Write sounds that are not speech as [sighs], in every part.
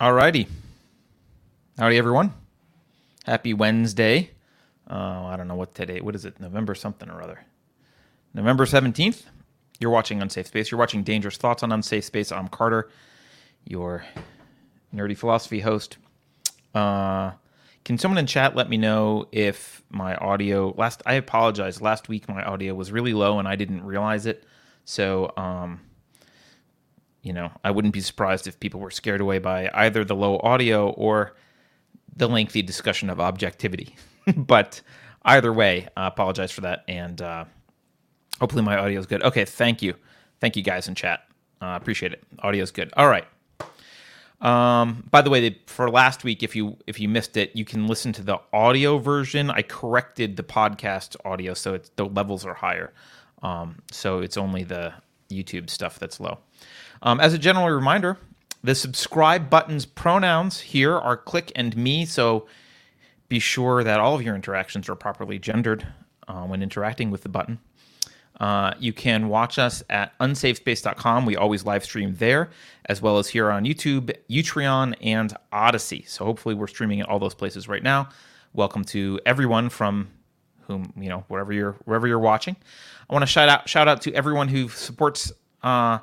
Alrighty. Howdy, everyone. Happy Wednesday. Uh, I don't know what today. What is it? November something or other. November 17th. You're watching Unsafe Space. You're watching Dangerous Thoughts on Unsafe Space. I'm Carter, your nerdy philosophy host. Uh, can someone in chat let me know if my audio last I apologize. Last week my audio was really low and I didn't realize it. So um you know, I wouldn't be surprised if people were scared away by either the low audio or the lengthy discussion of objectivity. [laughs] but either way, I apologize for that, and uh, hopefully my audio is good. Okay, thank you, thank you guys in chat. Uh, appreciate it. Audio is good. All right. Um, by the way, for last week, if you if you missed it, you can listen to the audio version. I corrected the podcast audio, so it's, the levels are higher. Um, so it's only the YouTube stuff that's low. Um, as a general reminder, the subscribe button's pronouns here are click and me, so be sure that all of your interactions are properly gendered uh, when interacting with the button. Uh, you can watch us at unsafespace.com. We always live stream there, as well as here on YouTube, Utreon, and Odysee. So hopefully, we're streaming at all those places right now. Welcome to everyone from whom you know wherever you're wherever you're watching. I want to shout out shout out to everyone who supports uh,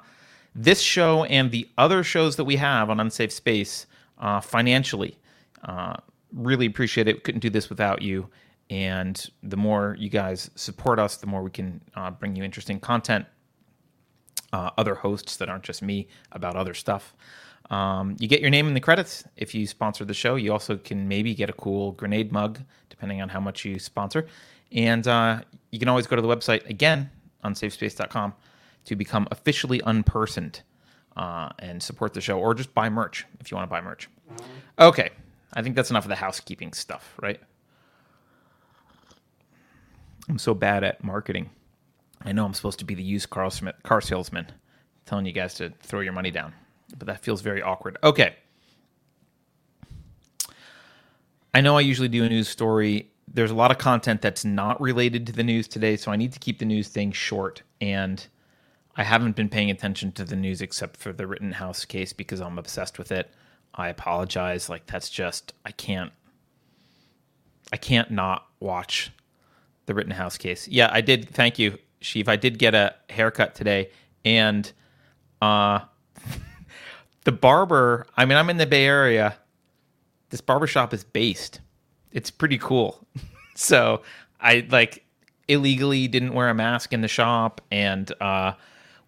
this show and the other shows that we have on Unsafe Space uh, financially. Uh, really appreciate it. Couldn't do this without you. And the more you guys support us, the more we can uh, bring you interesting content, uh, other hosts that aren't just me about other stuff. Um, you get your name in the credits if you sponsor the show. You also can maybe get a cool grenade mug, depending on how much you sponsor. And uh, you can always go to the website again, unsafespace.com to become officially unpersoned uh, and support the show, or just buy merch if you want to buy merch. Okay, I think that's enough of the housekeeping stuff, right? I'm so bad at marketing. I know I'm supposed to be the used car, car salesman, telling you guys to throw your money down, but that feels very awkward. Okay. I know I usually do a news story. There's a lot of content that's not related to the news today, so I need to keep the news thing short. And I haven't been paying attention to the news except for the Rittenhouse case because I'm obsessed with it. I apologize. Like that's just I can't I can't not watch the Rittenhouse case. Yeah, I did. Thank you, Sheev. I did get a haircut today, and uh, [laughs] the barber. I mean, I'm in the Bay Area. This barbershop is based. It's pretty cool. [laughs] so I like illegally didn't wear a mask in the shop, and uh,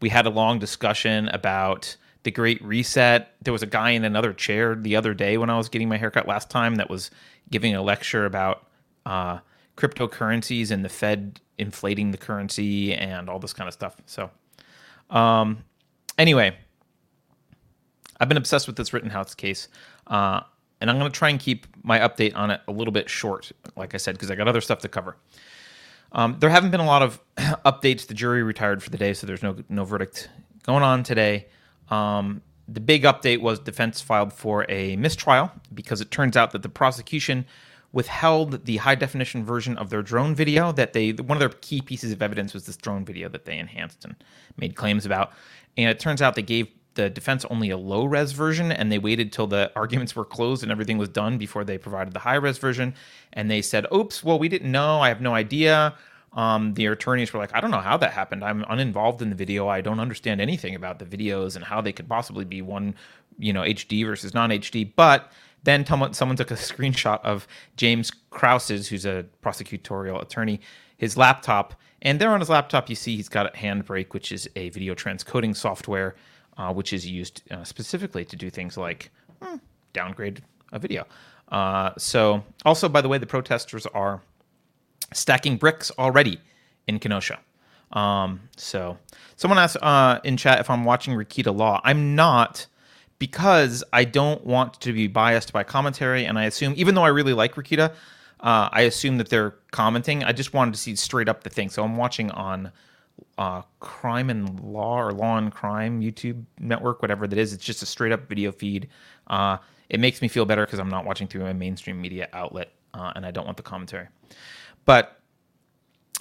we had a long discussion about the Great Reset. There was a guy in another chair the other day when I was getting my haircut last time that was giving a lecture about uh, cryptocurrencies and the Fed inflating the currency and all this kind of stuff. So, um, anyway, I've been obsessed with this Rittenhouse case. Uh, and I'm going to try and keep my update on it a little bit short, like I said, because I got other stuff to cover. Um, there haven't been a lot of [clears throat] updates. The jury retired for the day, so there's no no verdict going on today. Um, the big update was defense filed for a mistrial because it turns out that the prosecution withheld the high definition version of their drone video that they one of their key pieces of evidence was this drone video that they enhanced and made claims about and it turns out they gave the defense only a low res version and they waited till the arguments were closed and everything was done before they provided the high res version. And they said, oops, well, we didn't know. I have no idea. Um, the attorneys were like, I don't know how that happened. I'm uninvolved in the video. I don't understand anything about the videos and how they could possibly be one, you know, HD versus non HD. But then someone took a [laughs] screenshot of James Kraus's, who's a prosecutorial attorney, his laptop. And there on his laptop, you see he's got a Handbrake, which is a video transcoding software uh, which is used uh, specifically to do things like hmm, downgrade a video. Uh, so, also, by the way, the protesters are stacking bricks already in Kenosha. Um, so, someone asked uh, in chat if I'm watching Rekieta Law. I'm not because I don't want to be biased by commentary, and I assume, even though I really like Rekieta, uh, I assume that they're commenting. I just wanted to see straight up the thing. So I'm watching on uh, Crime and Law or Law and Crime YouTube network, whatever that is. It's just a straight up video feed. Uh, it makes me feel better because I'm not watching through a mainstream media outlet uh, and I don't want the commentary. But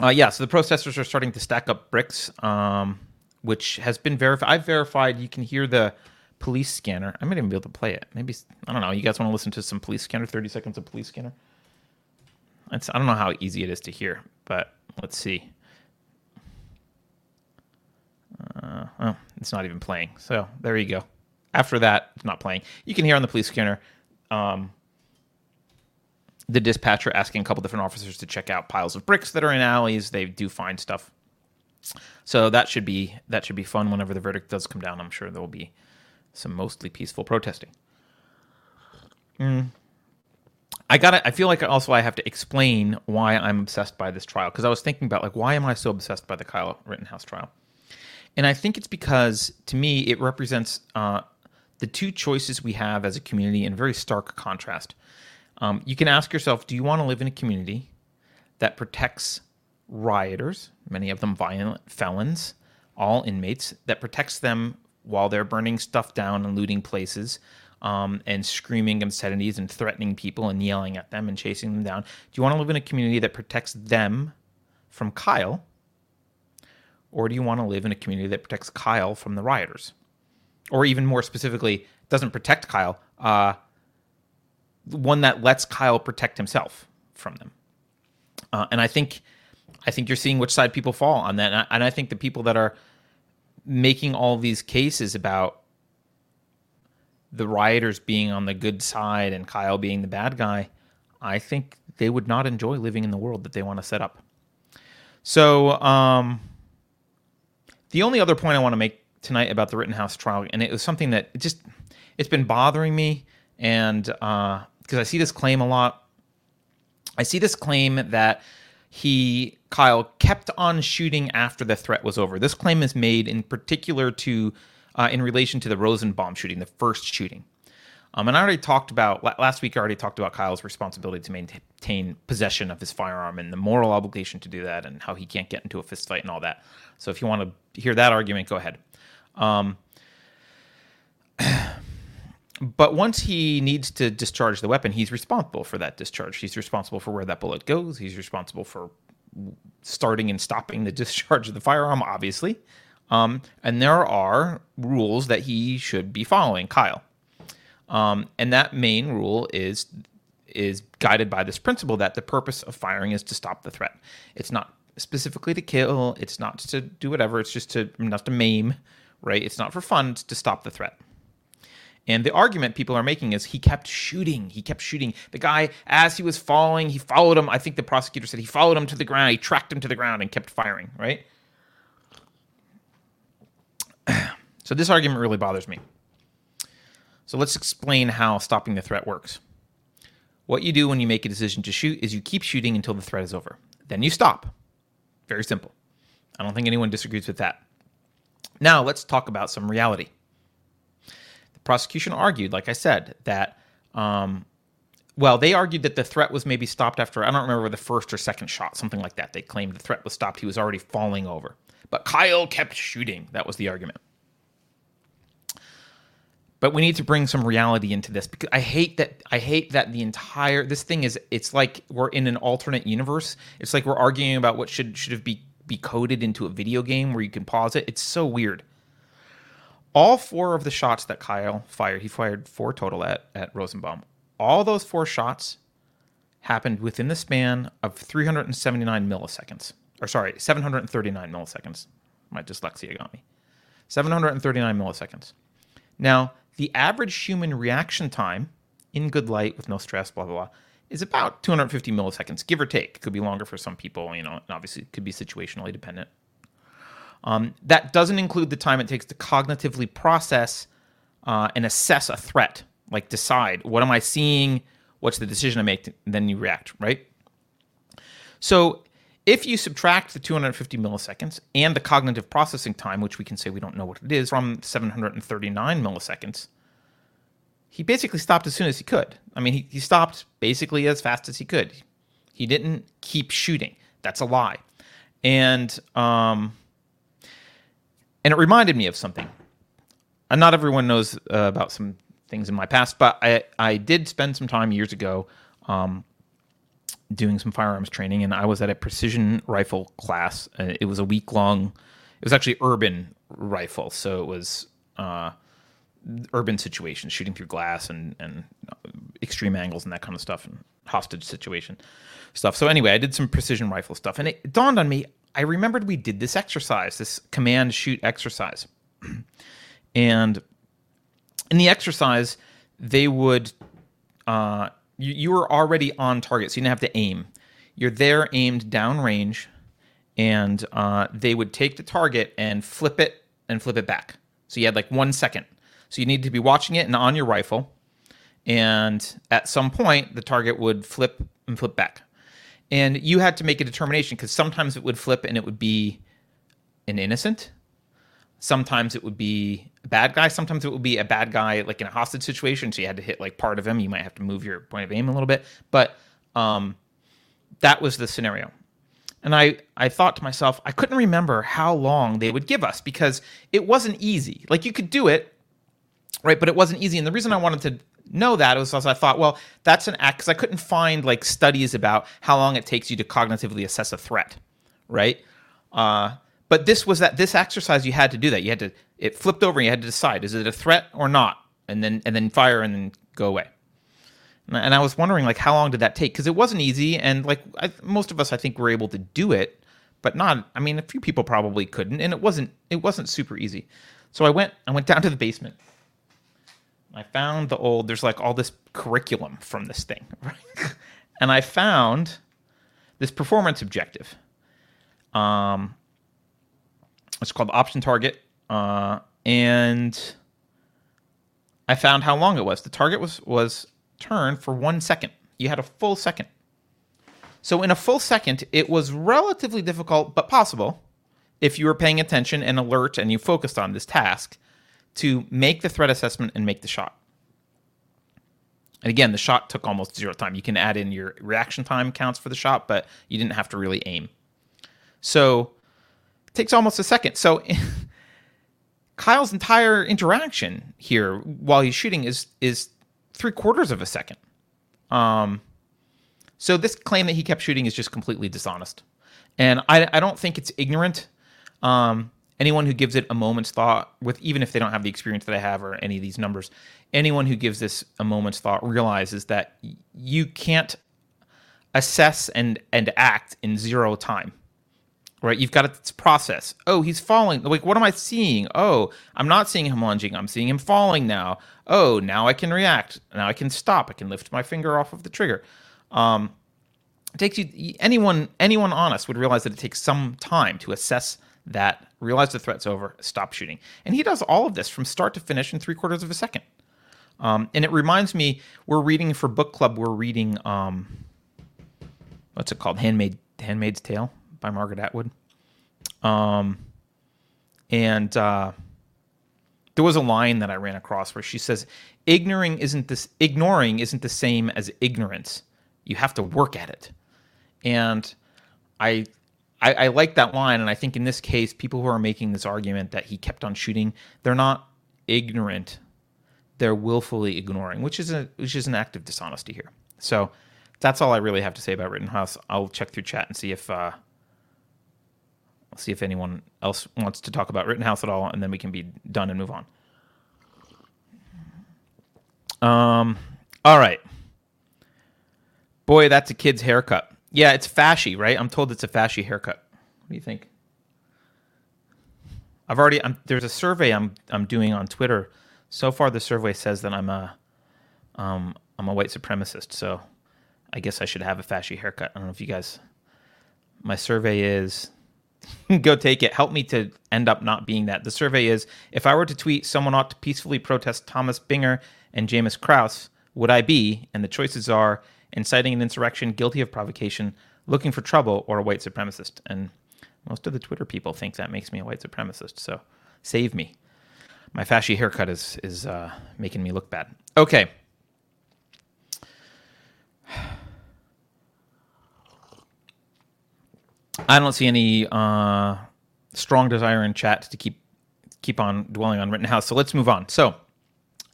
uh, yeah, so the protesters are starting to stack up bricks, um, which has been verified. I've verified. You can hear the police scanner. I might even be able to play it. Maybe I don't know. You guys want to listen to some police scanner? Thirty seconds of police scanner. It's, I don't know how easy it is to hear, but let's see. Uh, oh, it's not even playing. So there you go. After that, it's not playing. You can hear on the police scanner um, the dispatcher asking a couple different officers to check out piles of bricks that are in alleys. They do find stuff. So that should be that should be fun whenever the verdict does come down. I'm sure there will be some mostly peaceful protesting. Mm. I got I feel like also I have to explain why I'm obsessed by this trial because I was thinking about like why am I so obsessed by the Kyle Rittenhouse trial, and I think it's because to me it represents uh, the two choices we have as a community in very stark contrast. Um, you can ask yourself, do you want to live in a community that protects rioters, many of them violent felons, all inmates, that protects them while they're burning stuff down and looting places um, and screaming obscenities and threatening people and yelling at them and chasing them down? Do you want to live in a community that protects them from Kyle? Or do you want to live in a community that protects Kyle from the rioters? Or even more specifically, doesn't protect Kyle, uh, one that lets Kyle protect himself from them. Uh, and I think I think you're seeing which side people fall on that. And I, and I think the people that are making all these cases about the rioters being on the good side and Kyle being the bad guy, I think they would not enjoy living in the world that they want to set up. So, um, the only other point I want to make tonight about the Rittenhouse trial, and it was something that it just it's been bothering me, and because uh, I see this claim a lot, I see this claim that he Kyle kept on shooting after the threat was over. This claim is made in particular to uh, in relation to the Rosenbaum shooting, the first shooting. Um, and I already talked about last week. I already talked about Kyle's responsibility to maintain possession of his firearm and the moral obligation to do that, and how he can't get into a fist fight and all that. So if you want to hear that argument, go ahead. Um, [clears throat] but once he needs to discharge the weapon, he's responsible for that discharge. He's responsible for where that bullet goes. He's responsible for starting and stopping the [laughs] discharge of the firearm, obviously. Um, and there are rules that he should be following, Kyle. Um, and that main rule is is guided by this principle that the purpose of firing is to stop the threat. It's not specifically to kill. It's not to do whatever. It's just to not to maim, right? It's not for fun. It's to stop the threat. And the argument people are making is he kept shooting. He kept shooting. The guy, as he was falling, he followed him. I think the prosecutor said he followed him to the ground. He tracked him to the ground and kept firing, right? [clears throat] So this argument really bothers me. So let's explain how stopping the threat works. What you do when you make a decision to shoot is you keep shooting until the threat is over. Then you stop. Very simple. I don't think anyone disagrees with that. Now let's talk about some reality The prosecution argued, like I said, that um, well, they argued that the threat was maybe stopped after I don't remember the first or second shot, something like that. They claimed the threat was stopped; he was already falling over, but Kyle kept shooting. That was the argument. But we need to bring some reality into this because I hate that. I hate that the entire this thing is. It's like we're in an alternate universe. It's like we're arguing about what should should have be be coded into a video game where you can pause it. It's so weird all four of the shots that Kyle fired, he fired four total at, at Rosenbaum. All those four shots happened within the span of 379 milliseconds. Or sorry, 739 milliseconds. My dyslexia got me. 739 milliseconds. Now, the average human reaction time in good light with no stress, blah, blah, blah, is about 250 milliseconds, give or take. It could be longer for some people, you know, and obviously it could be situationally dependent. Um, that doesn't include the time it takes to cognitively process uh, and assess a threat, like decide what am I seeing, what's the decision I make, then you react, right? So if you subtract the 250 milliseconds and the cognitive processing time, which we can say we don't know what it is, from 739 milliseconds, he basically stopped as soon as he could. I mean, he, he stopped basically as fast as he could. He didn't keep shooting. That's a lie. And um, and it reminded me of something. And not everyone knows uh, about some things in my past, but I I did spend some time years ago um, doing some firearms training, and I was at a precision rifle class. Uh, it was a week long. It was actually urban rifle, so it was uh, urban situations, shooting through glass and and extreme angles and that kind of stuff, and hostage situation stuff. So anyway, I did some precision rifle stuff, and it dawned on me. I remembered we did this exercise, this command shoot exercise, [clears throat] and in the exercise, they would uh, you, you were already on target, so you didn't have to aim. You're there aimed downrange, and uh, they would take the target and flip it and flip it back. So you had like one second. So you need to be watching it and on your rifle. And at some point, the target would flip and flip back. And you had to make a determination because sometimes it would flip and it would be an innocent. Sometimes it would be bad guy. Sometimes it would be a bad guy, like in a hostage situation. So you had to hit like part of him. You might have to move your point of aim a little bit. But um, that was the scenario. And I, I thought to myself, I couldn't remember how long they would give us because it wasn't easy. Like you could do it, right? But it wasn't easy. And the reason I wanted to know that was because I thought, well, that's an act because I couldn't find like studies about how long it takes you to cognitively assess a threat, right? Uh, but this was that this exercise you had to do that. You had to it flipped over and you had to decide is it a threat or not, and then and then fire and then go away. And I was wondering like how long did that take? Because it wasn't easy and like I, most of us I think were able to do it but not I mean a few people probably couldn't and it wasn't it wasn't super easy. So I went I went down to the basement. I found the old there's like all this curriculum from this thing [laughs] right? and I found this performance objective. Um it's called option target uh and I found how long it was the target was was turned for one second. You had a full second. So, in a full second, it was relatively difficult, but possible, if you were paying attention and alert and you focused on this task, to make the threat assessment and make the shot. And again, the shot took almost zero time. You can add in your reaction time counts for the shot, but you didn't have to really aim. So, takes almost a second. So, [laughs] Kyle's entire interaction here while he's shooting is is three quarters of a second. Um, so this claim that he kept shooting is just completely dishonest, and I, I don't think it's ignorant. Um, anyone who gives it a moment's thought, with even if they don't have the experience that I have or any of these numbers, anyone who gives this a moment's thought realizes that you can't assess and and act in zero time right? You've got its process. Oh, he's falling. Like, what am I seeing? Oh, I'm not seeing him lunging. I'm seeing him falling now. Oh, now I can react. Now I can stop. I can lift my finger off of the trigger. Um, it takes you anyone anyone honest would realize that it takes some time to assess that, realize the threat's over, stop shooting. And he does all of this from start to finish in three quarters of a second. Um, and it reminds me, we're reading for book club. We're reading um, what's it called? Handmaid Handmaid's Tale by Margaret Atwood. Um, and uh, there was a line that I ran across where she says, "Ignoring isn't this ignoring isn't the same as ignorance. You have to work at it." And I, I, I like that line, and I think in this case, people who are making this argument that he kept on shooting, they're not ignorant; they're willfully ignoring, which is a which is an act of dishonesty here. So that's all I really have to say about Rittenhouse. I'll check through chat and see if uh, I'll see if anyone else wants to talk about Rittenhouse at all, and then we can be done and move on. Um, all right. Boy, that's a kid's haircut. Yeah, it's fashy, right? I'm told it's a fashy haircut. What do you think? I've already. I'm, there's a survey I'm I'm doing on Twitter. So far, the survey says that I'm a um, I'm a white supremacist. So I guess I should have a fashy haircut. I don't know if you guys. My survey is [laughs] go take it. Help me to end up not being that. The survey is if I were to tweet, someone ought to peacefully protest Thomas Binger and James Kraus, would I be? And the choices are inciting an insurrection, guilty of provocation, looking for trouble, or a white supremacist. And most of the Twitter people think that makes me a white supremacist. So save me. My fashy haircut is is uh, making me look bad. Okay. I don't see any uh, strong desire in chat to keep keep on dwelling on Rittenhouse. So let's move on. So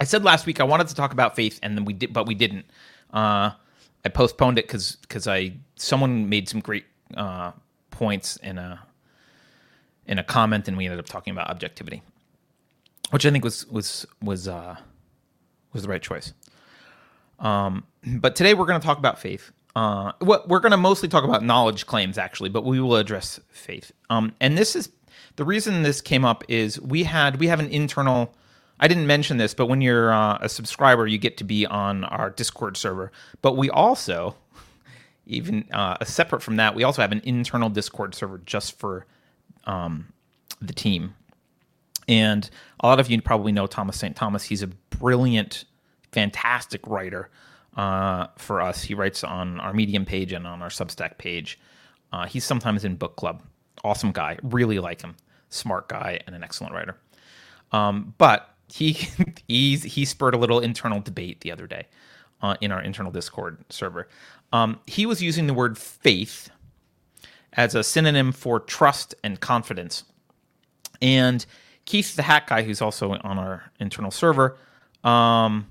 I said last week I wanted to talk about faith, and then we did, but we didn't. Uh, I postponed it because because I someone made some great uh, points in a in a comment, and we ended up talking about objectivity. which I think was was was uh, was the right choice. Um, but today we're going to talk about faith. Uh, what we're going to mostly talk about knowledge claims actually, but we will address faith. Um, and this is the reason this came up is we had we have an internal. I didn't mention this, but when you're uh, a subscriber, you get to be on our Discord server. But we also, [laughs] even uh, separate from that, we also have an internal Discord server just for um, the team. And a lot of you probably know Thomas St. Thomas. He's a brilliant, fantastic writer uh, for us. He writes on our Medium page and on our Substack page. Uh, he's sometimes in book club. Awesome guy. Really like him. Smart guy and an excellent writer. Um, but he [laughs] he spurred a little internal debate the other day uh, in our internal Discord server. Um, he was using the word faith as a synonym for trust and confidence. And Keith, the hack guy, who's also on our internal server, um,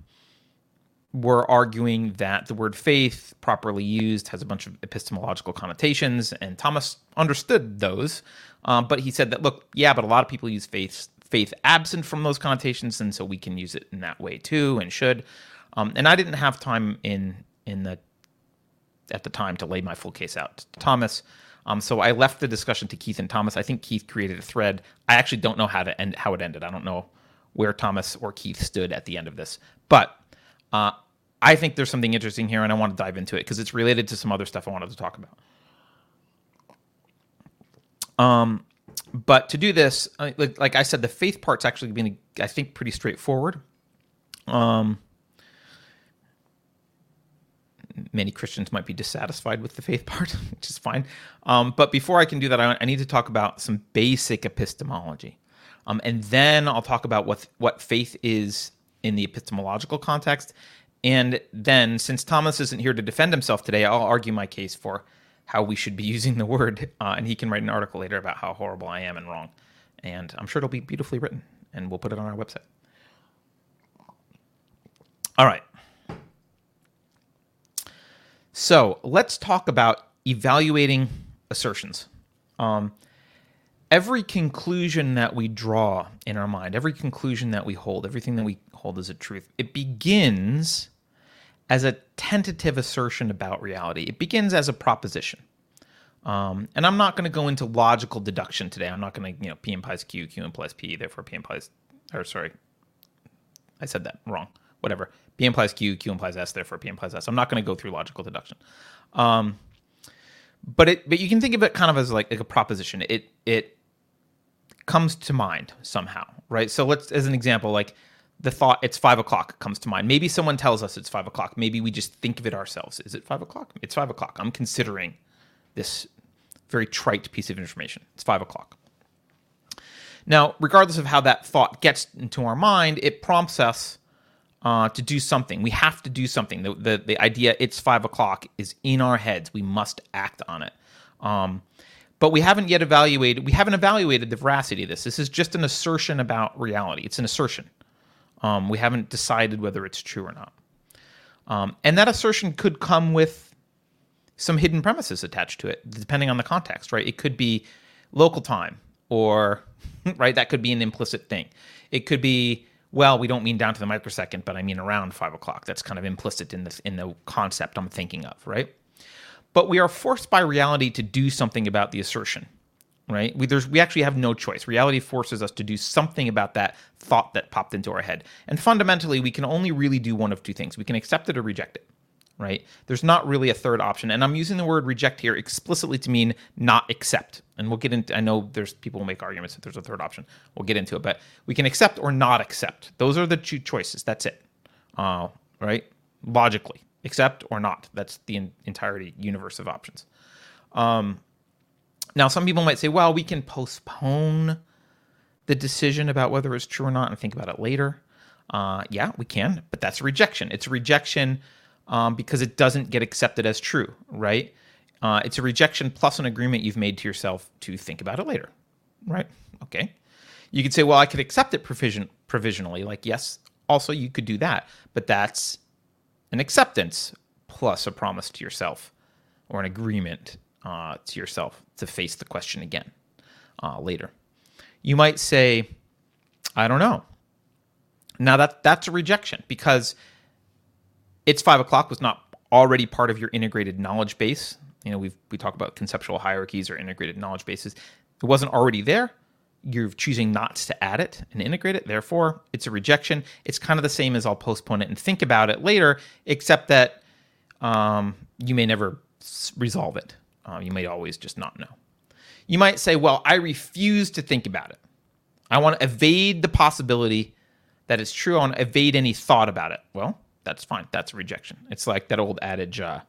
were arguing that the word faith, properly used, has a bunch of epistemological connotations, and Thomas understood those. Um, but he said that, look, yeah, but a lot of people use faith faith absent from those connotations, and so we can use it in that way too, and should. Um, and I didn't have time in in the at the time to lay my full case out to Thomas. Um, so I left the discussion to Keith and Thomas. I think Keith created a thread. I actually don't know how to end how it ended. I don't know where Thomas or Keith stood at the end of this, but uh, I think there's something interesting here, and I want to dive into it because it's related to some other stuff I wanted to talk about. Um, but to do this, like, like I said, the faith part's actually been, I think, pretty straightforward. Um, many Christians might be dissatisfied with the faith part, [laughs] which is fine. Um, but before I can do that, I, I, need to talk about some basic epistemology. Um, and then I'll talk about what, what faith is in the epistemological context. And then, since Thomas isn't here to defend himself today, I'll argue my case for how we should be [laughs] using the word. Uh, and he can write an article later about how horrible I am and wrong. And I'm sure it'll be beautifully written, and we'll put it on our website. All right. So let's talk about evaluating assertions. Um, every conclusion that we draw in our mind, every conclusion that we hold, everything that we hold as a truth, it begins as a tentative assertion about reality. It begins as a proposition. Um, and I'm not going to go into logical deduction today. I'm not going to, you know, P implies Q, Q implies P, therefore P implies, or sorry, I said that wrong. Whatever. P implies Q, Q implies S, therefore P implies S. I'm not going to go through logical deduction. Um, but it, but you can think of it kind of as like, like a proposition. It, it comes to mind somehow, right? So let's, as an example, like the thought it's five o'clock comes to mind. Maybe someone tells us it's five o'clock. Maybe we just think of it ourselves. Is it five o'clock? It's five o'clock. I'm considering this very trite piece of information. It's five o'clock. Now, regardless of how that thought gets into our mind, it prompts us uh, to do something. We have to do something. The, the, the idea it's five o'clock is in our heads. We must act on it. Um, but we haven't yet evaluated. We haven't evaluated the veracity of this. This is just an assertion about reality. It's an assertion. Um, we haven't decided whether it's true or not. Um, and that assertion could come with some hidden premises attached to it, depending on the context, right? It could be local time, or [laughs] right, that could be an implicit thing. It could be well, we don't mean down to the microsecond, but I mean around five o'clock. That's kind of implicit in the in the concept I'm thinking of, right? But we are forced by reality to do something about the assertion right? We, there's, we actually have no choice. Reality forces us to do something about that thought that popped into our head. And fundamentally, we can only really do one of two things we can accept it or reject it, right? There's not really a third option. And I'm using the word reject here explicitly to mean not accept. And we'll get into, I know there's people who make arguments that there's a third option. We'll get into it, but we can accept or not accept. Those are the two choices. That's it, uh, right? Logically, accept or not. That's the in- entirety universe of options. Um, now, some people might say, well, we can postpone the decision about whether it's true or not and think about it later. Uh, yeah, we can, but that's a rejection. It's a rejection um, because it doesn't get accepted as true, right? Uh, it's a rejection plus an agreement you've made to yourself to think about it later, right? Okay. You could say, well, I could accept it provision- provisionally. Like, yes, also you could do that, but that's an acceptance plus a promise to yourself or an agreement uh, to yourself to face the question again uh, later. You might say, I don't know. Now that that's a rejection because it's five o'clock was not already part of your integrated knowledge base. You know, we've we talk about conceptual hierarchies or integrated knowledge bases. It wasn't already there. You're choosing not to add it and integrate it. Therefore, it's a rejection. It's kind of the same as I'll postpone it and think about it later, except that um, you may never resolve it. Uh, you may always just not know. You might say, well, I refuse to think about it. I want to evade the possibility that it's true. I want to evade any thought about it. Well, that's fine. That's rejection. It's like that old adage uh,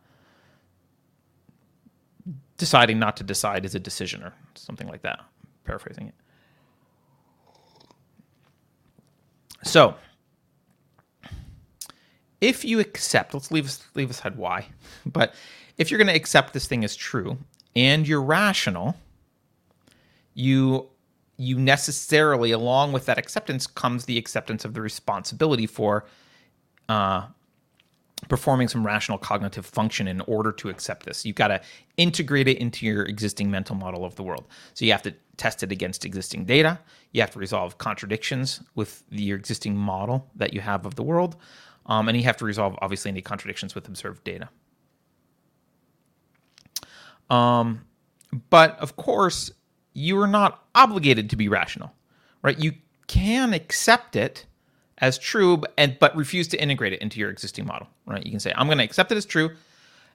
deciding not to decide is a decision or something like that. Paraphrasing it. So, if you accept, let's leave us leave aside why, [laughs] but if you're going to accept this thing as true and you're rational, you you necessarily, along with that acceptance, comes the acceptance of the responsibility for uh, performing some rational cognitive function in order to accept this. You've got to integrate it into your existing mental model of the world. So you have to test it against existing data. You have to resolve contradictions with your existing model that you have of the world. Um, and you have to resolve, obviously, any contradictions with observed data. Um, but of course, you are not obligated to be rational, right? You can accept it as true and but refuse to integrate it into your existing model, right? You can say I'm going to accept it as true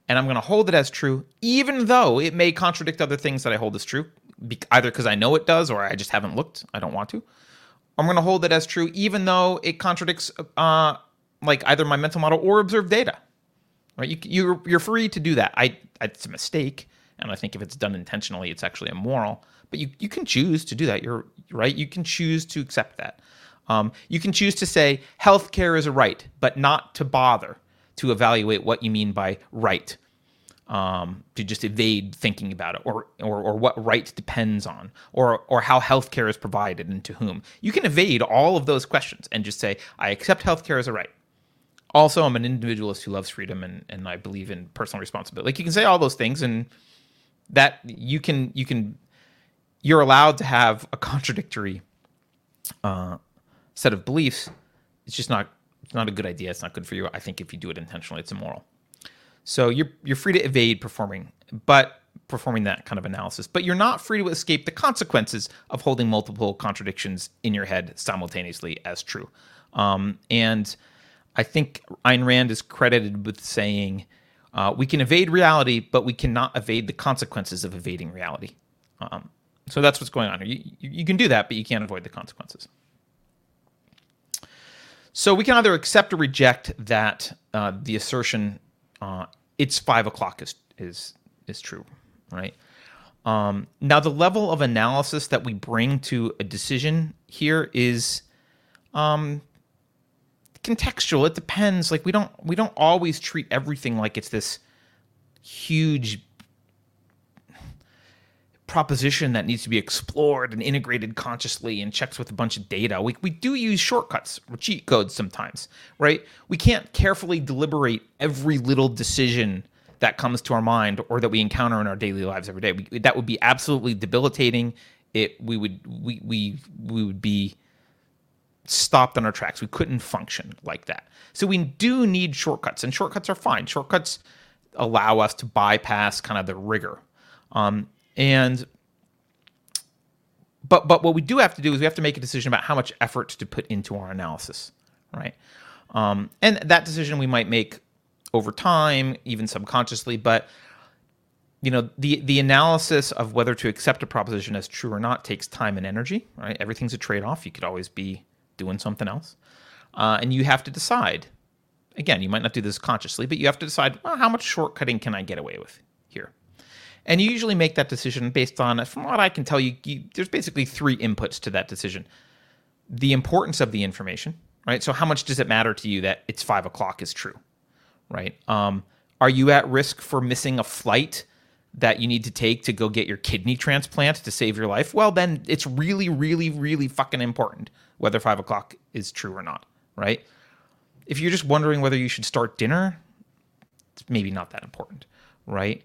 and I'm going to hold it as true even though it may contradict other things that I hold as true, either because I know it does or I just haven't looked, I don't want to. I'm going to hold it as true even though it contradicts uh like either my mental model or observed data. Right? You you're you're free to do that. I it's a mistake and I think if it's done intentionally it's actually immoral but you, you can choose to do that. You're right. You can choose to accept that. Um, you can choose to say healthcare is a right, but not to bother to evaluate what you mean by right. Um, to just evade thinking about it, or, or or what right depends on, or or how healthcare is provided and to whom. You can evade all of those questions and just say, I accept healthcare as a right. Also, I'm an individualist who loves freedom and, and I believe in personal responsibility. Like you can say all those things and that you can you can you're allowed to have a contradictory uh, set of beliefs. It's just not it's not a good idea. It's not good for you. I think if you do it intentionally, it's immoral. So you're you're free to evade performing, but performing that kind of analysis. But you're not free to escape the consequences of holding multiple contradictions in your head simultaneously as true. Um, and I think Ayn Rand is credited with saying, uh, "We can evade reality, but we cannot evade the consequences of evading reality." Um, so that's what's going on here. You, you can do that, but you can't avoid the consequences. So we can either accept or reject that uh, the assertion uh, it's five o'clock is is is true, right? Um, now the level of analysis that we bring to a decision here is um, contextual. It depends. Like we don't we don't always treat everything like it's this huge proposition that needs to be explored and integrated consciously and checks with a bunch of data. We, we do use shortcuts or cheat codes sometimes, right? We can't carefully deliberate every little decision that comes to our mind or that we encounter in our daily lives every day. We, that would be absolutely debilitating. It we would we we we would be stopped on our tracks. We couldn't function like that. So we do need shortcuts, and shortcuts are fine. Shortcuts allow us to bypass kind of the rigor. Um, and but but what we do have to do is we have to make a decision about how much effort to put into our analysis, right? Um, and that decision we might make over time, even subconsciously, but you know the the analysis of whether to accept a proposition as true or not takes time and energy right everything's a trade-off you could always be doing something else uh, and you have to decide again you might not do this consciously but you have to decide well, how much shortcutting can i get away with here and you usually make that decision based on, from what I can tell you, you, there's basically three inputs to that decision the importance of the information, right? So, how much does it matter to you that it's five o'clock is true, right? Um, are you at risk for missing a flight that you need to take to go get your kidney transplant to save your life? Well, then it's really, really, really fucking important whether five o'clock is true or not, right? If you're just wondering whether you should start dinner, it's maybe not that important, right?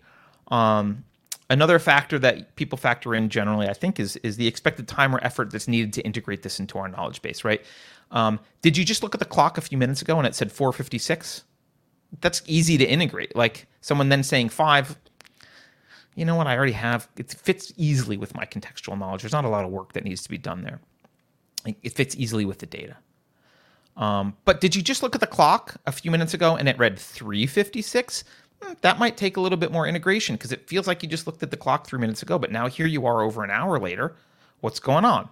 Um, another factor that people factor in generally, I think, is is the expected time or effort that's needed to integrate this into our knowledge base, right? Um, did you just look at the clock a few minutes ago and it said 4:56? That's easy to integrate. Like someone then saying five, you know what? I already have. It fits easily with my contextual knowledge. There's not a lot of work that needs to be done there. It fits easily with the data. Um, but did you just look at the clock a few minutes ago and it read 356? Hmm, that might take a little bit more integration because it feels like you just looked at the clock three minutes ago, but now here you are over an hour later. What's going on?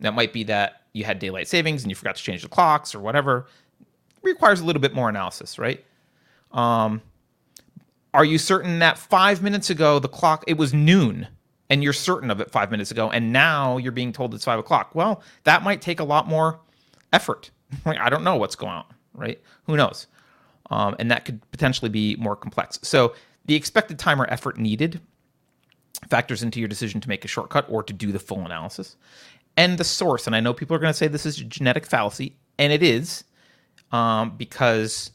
That might be that you had daylight savings and you forgot to change the clocks or whatever. It requires a little bit more analysis, right? Um, are you certain that five minutes ago the clock it was noon and you're certain of it five minutes ago and now you're being told it's five o'clock? Well, that might take a lot more effort [laughs] I don't know what's going on, right? Who knows? Um, and that could potentially be more complex. So the expected time or effort needed factors into your decision to make a shortcut or to do the full analysis. And the source, and I know people are going to say this is a genetic fallacy, and it is, um, because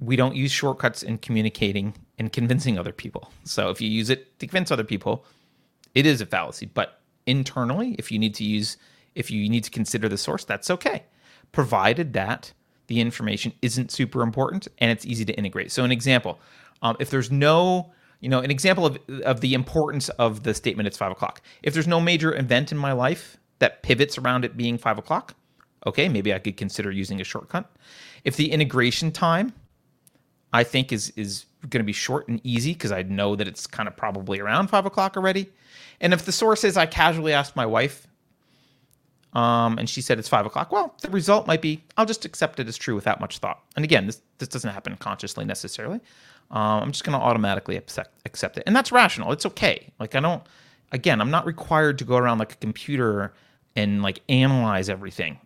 we don't use shortcuts in communicating and convincing other people. So if you use it to convince other people, it is a fallacy. But internally, if you need to use, if you need to consider the source, that's okay provided that the information isn't super important and it's easy to integrate. So, an example, um, if there's no, you know, an example of, of the importance of the statement, it's five o'clock. If there's no major event in my life that pivots around it being five o'clock, okay, maybe I could consider using a shortcut. If the integration time I think is is going to be short and easy because I know that it's kind of probably around five o'clock already. And if the source is I casually asked my wife um, and she said it's five o'clock. Well, the result might be I'll just accept it as true without much thought. And again, this this doesn't happen consciously necessarily. Um, I'm just going to automatically accept, accept it, and that's rational. It's okay. Like I don't. Again, I'm not required to go around like a computer and like analyze everything.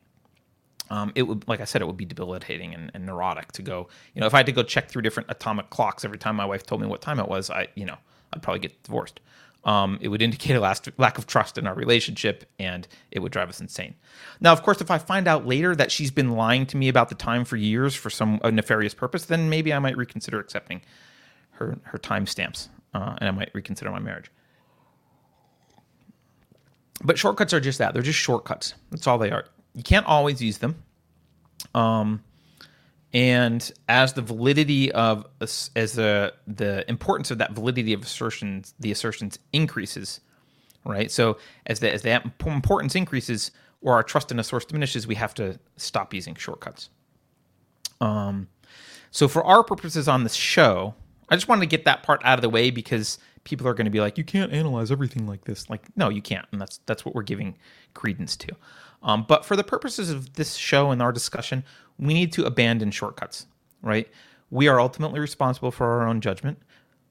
Um, it would, like I said, it would be debilitating and, and neurotic to go. You know, if I had to go check through different atomic clocks every time my wife told me what time it was, I, you know, I'd probably get divorced um, it would indicate a last, lack of trust in our relationship and it would drive us insane. Now, of course, if I find out later that she's been lying to me about the time for years for some nefarious purpose, then maybe I might reconsider accepting her, her timestamps uh, and I might reconsider my marriage. But shortcuts are just that. They're just shortcuts. That's all they are. You can't always use them. Um, and as the validity of as the the importance of that validity of assertions the assertions increases right? So as the as that importance increases or our trust in a source diminishes we have to stop using shortcuts. Um so for our purposes on this show i just wanted to get that part out of the way because people are going to be like you can't analyze everything like this. Like no you can't and that's that's what we're giving credence to um, but for the purposes of this show and our discussion, we need to abandon shortcuts, right? We are ultimately responsible for our own judgment.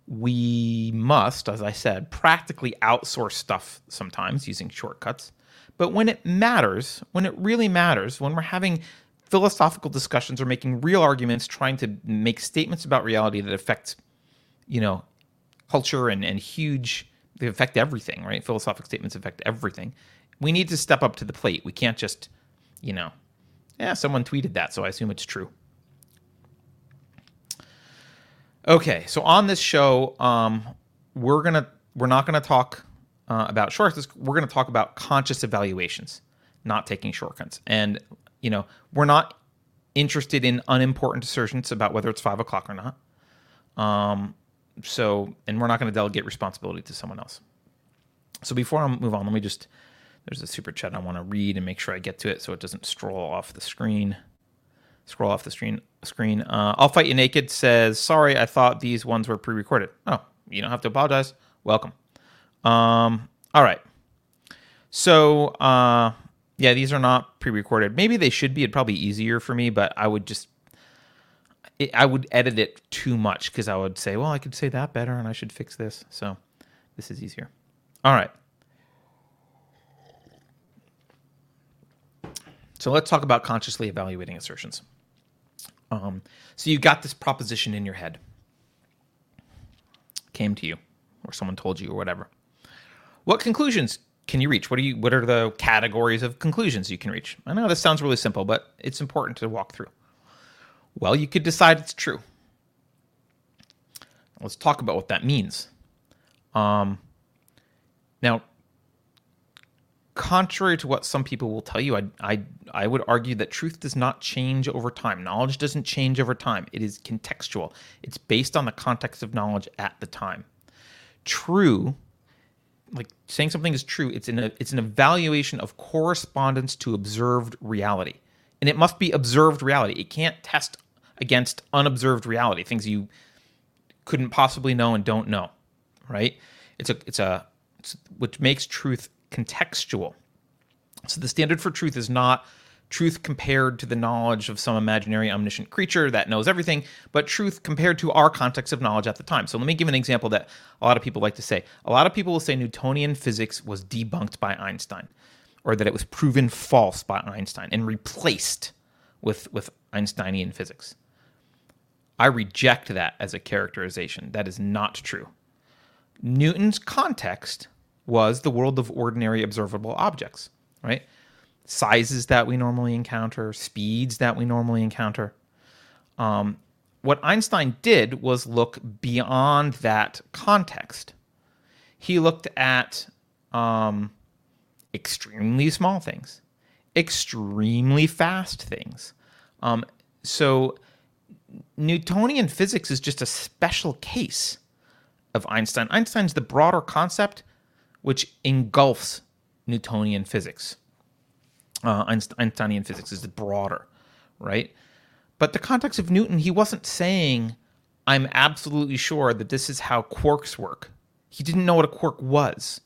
We must, as I said, practically outsource stuff sometimes using shortcuts. But when it matters, when it really matters, when we're having philosophical discussions or making real arguments, trying to make statements about reality that affect, you know, culture and, and huge, they affect everything, right? Philosophic statements affect everything we need to step up to the plate. We can't just, you know, yeah, someone tweeted that, so I assume it's true. Okay, so on this show, um, we're gonna we're not gonna talk uh, about shortcuts. We're gonna talk about conscious evaluations, not taking shortcuts. And you know, we're not interested in unimportant assertions about whether it's five o'clock or not. Um, so, and we're not going to delegate responsibility to someone else. So before I move on, let me just there's a super chat I want to read and make sure I get to it so it doesn't stroll off the screen. Scroll off the screen. Screen. Uh, I'll fight you naked says, "Sorry, I thought these ones were pre-recorded." Oh, you don't have to apologize. Welcome. Um, all right. So, uh, yeah, these are not pre-recorded. Maybe they should be. It'd probably be easier for me, but I would just I would edit it too much because I would say, well, I could say that better and I should fix this. So this is easier. All right. So let's talk about consciously evaluating assertions. Um, so you got this proposition in your head, came to you, or someone told you, or whatever. What conclusions can you reach? What are you? What are the categories of conclusions you can reach? I know this sounds really simple, but it's important to walk through. Well, you could decide it's true. Let's talk about what that means. Um, now, contrary to what some people will tell you, I, I, I would argue that truth does not change over time. Knowledge doesn't change over time. It is contextual. It's based on the context of knowledge at the time. True, like saying something is true, it's an it's an evaluation of correspondence to observed reality, and it must be observed reality. It can't test against unobserved reality, things you couldn't possibly know and don't know, right? It's a it's a it's, which makes truth contextual. So the standard for truth is not truth compared to the knowledge of some imaginary omniscient creature that knows everything, but truth compared to our context of knowledge at the time. So let me give an example that a lot of people like to say. A lot of people will say Newtonian physics was debunked by Einstein, or that it was proven false by Einstein and replaced with, with Einsteinian physics. I reject that as a characterization. That is not true. Newton's context was the world of ordinary observable objects, right? Sizes that we normally encounter, speeds that we normally encounter. Um, what Einstein did was look beyond that context. He looked at um, extremely small things, extremely fast things. Um, so, Newtonian physics is just a special case of Einstein. Einstein's the broader concept which engulfs Newtonian physics. Uh, Einsteinian physics is broader, right? But the context of Newton, he wasn't saying, I'm absolutely sure that this is how quarks work. He didn't know what a quark was.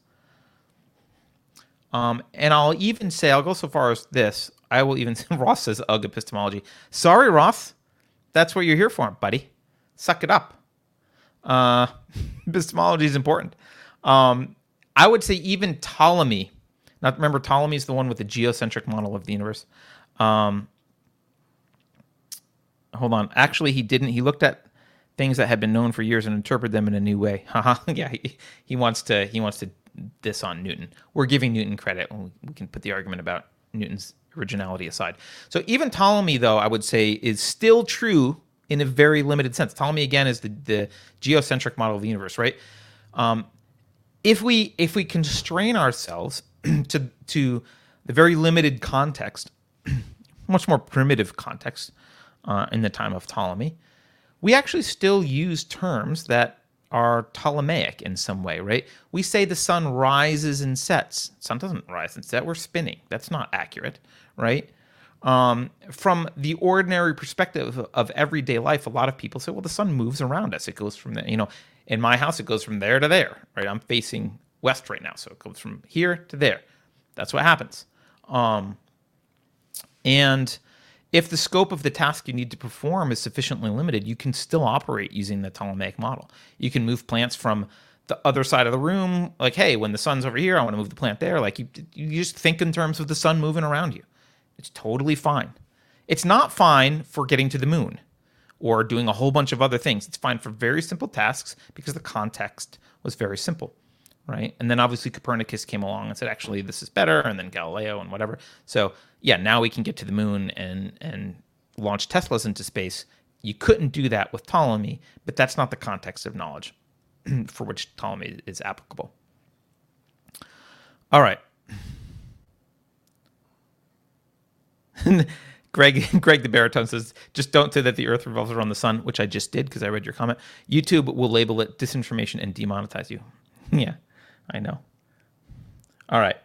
Um, and I'll even say, I'll go so far as this. I will even [laughs] say, Ross says, ugh, epistemology. Sorry, Ross. That's what you're here for, buddy. Suck it up. Uh, [laughs] epistemology is important. Um, I would say even Ptolemy. Not remember Ptolemy is the one with the geocentric model of the universe. Um, hold on. Actually, he didn't. He looked at things that had been known for years and interpreted them in a new way. [laughs] Haha. yeah, he, he wants to. He wants to this on Newton. We're giving Newton credit. We can put the argument about Newton's originality aside. So even Ptolemy, though, I would say is still true in a very limited sense. Ptolemy again is the, the geocentric model of the universe, right? Um, if we if we constrain ourselves [clears throat] to to the very limited context, [clears throat] much more primitive context uh, in the time of Ptolemy, we actually still use terms that are Ptolemaic in some way, right? We say the sun rises and sets. Sun doesn't rise and set. We're spinning. That's not accurate, right? Um, from the ordinary perspective of everyday life, a lot of people say, well, the sun moves around us. It goes from the, you know, in my house, it goes from there to there, right? I'm facing west right now, so it goes from here to there. That's what happens. Um, and if the scope of the task you need to perform is sufficiently limited, you can still operate using the Ptolemaic model. You can move plants from the other side of the room, like, hey, when the sun's over here, I want to move the plant there. Like you, you just think in terms of the sun moving around you. It's totally fine. It's not fine for getting to the moon or doing a whole bunch of other things. It's fine for very simple tasks because the context was very simple, right? And then obviously Copernicus came along and said, actually, this is better, and then Galileo and whatever. So yeah, now we can get to the moon and and launch Teslas into space. You couldn't do that with Ptolemy, but that's not the context of knowledge [clears throat] for which Ptolemy is applicable. All right. [laughs] Greg, [laughs] Greg the baritone says, just don't say that the Earth revolves around the sun, which I just did because I read your comment. YouTube will label it disinformation and demonetize you. [laughs] yeah, I know. All right.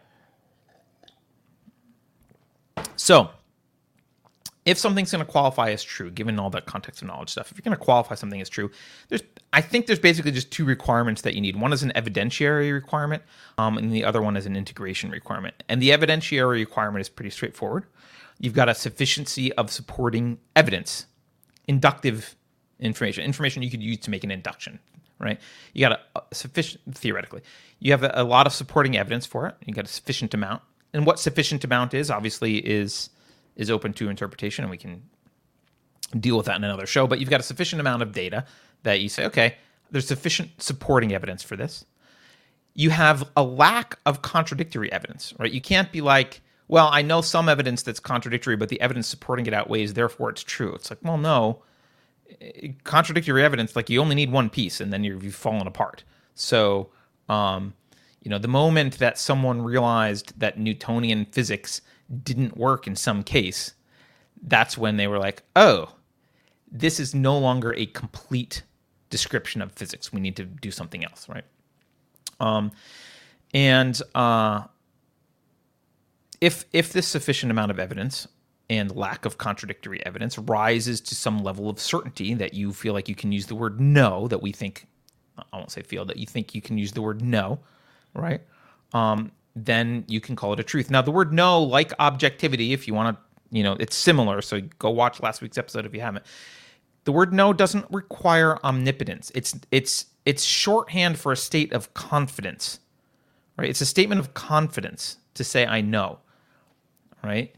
So, if something's going to qualify as true, given all that context of knowledge stuff, if you're going to qualify something as true, there's I think there's basically just two requirements that you need. One is an evidentiary requirement, um, and the other one is an integration requirement. And the evidentiary requirement is pretty straightforward. You've got a sufficiency of supporting evidence, inductive information, information you could use to make an induction, right? You got a, a sufficient, theoretically, you have a, a, lot of supporting evidence for it. You got a sufficient amount. And what sufficient amount is, obviously, is is open to interpretation, and we can deal with that in another show. But you've got a sufficient amount of data that you say, okay, there's sufficient supporting evidence for this. You have a lack of contradictory evidence, right? You can't be like, well, I know some evidence that's contradictory, but the evidence supporting it outweighs, therefore it's true. It's like, well, no, contradictory evidence, like you only need one piece and then you've fallen apart. So Um, you know, the moment that someone realized that Newtonian physics didn't work in some case, that's when they were like, oh, this is no longer a complete description of physics. We need to do something else, right? Um, and uh, if if this sufficient amount of evidence and lack of contradictory evidence rises to some level of certainty that you feel like you can use the word know, that we think, I won't say feel, that you think you can use the word know, right? Um, then you can call it a truth. Now, the word know, like objectivity, if you want to, you know, it's similar. So go watch last week's episode if you haven't. The word know doesn't require omnipotence. It's it's it's shorthand for a state of confidence. Right? It's a statement of confidence to say I know. Right?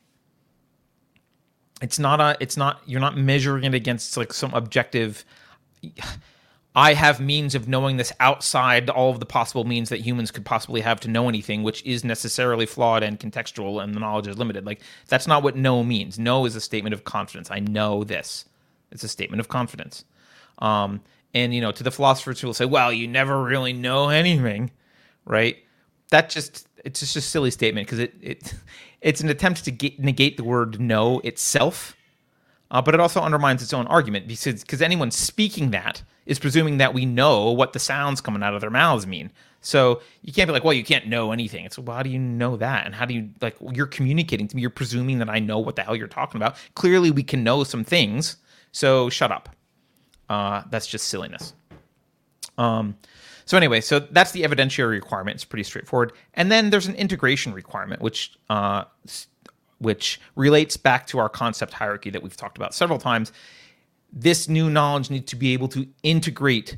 It's not a it's not you're not measuring it against like some objective I have means of knowing this outside all of the possible means that humans could possibly have to know anything, which is necessarily flawed and contextual, and the knowledge is limited. Like, that's not what know means. Know is a statement of confidence. I know this. It's a statement of confidence. Um, and, you know, to the philosophers who will say, well, you never really know anything, right? That just, it's just a silly statement because it, it, it's an attempt to get, negate the word know itself uh, but it also undermines its own argument because because anyone speaking that is presuming that we know what the sounds coming out of their mouths mean. So you can't be like, well, you can't know anything. It's well, how do you know that? And how do you like you're communicating to me? You're presuming that I know what the hell you're talking about. Clearly, we can know some things. So shut up. Uh, that's just silliness. Um, so anyway, so that's the evidentiary requirement. It's pretty straightforward. And then there's an integration requirement, which uh, which relates back to our concept hierarchy that we've talked about several times. This new knowledge needs to be able to integrate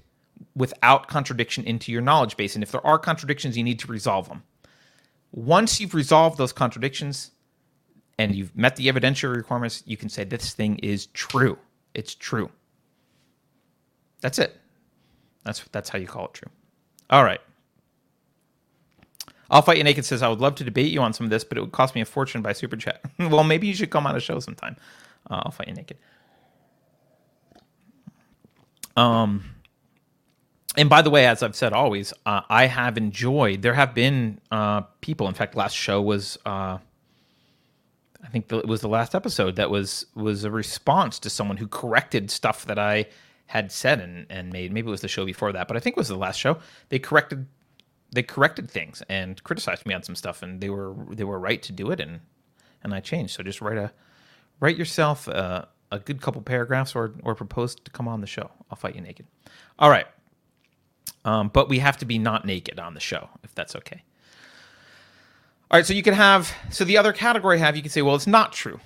without contradiction into your knowledge base. And if there are contradictions, you need to resolve them. Once you've resolved those contradictions and you've met the evidentiary requirements, you can say this thing is true. It's true. That's it. That's that's how you call it true. All right. I'll Fight You Naked says, I would love to debate you on some of this, but it would cost me a fortune by super chat. [laughs] well, maybe you should come on a show sometime. Uh, I'll Fight You Naked. Um, and by the way, as I've said always, uh, I have enjoyed. There have been uh, people. In fact, last show was, uh, I think it was the last episode that was was a response to someone who corrected stuff that I had said and, and made. Maybe it was the show before that, but I think it was the last show. They corrected they corrected things and criticized me on some stuff, and they were they were right to do it, and and I changed. So just write a write yourself a, a good couple paragraphs, or or propose to come on the show. I'll fight you naked. All right, um, but we have to be not naked on the show, if that's okay. All right, so you can have so the other category have you can say, well, it's not true,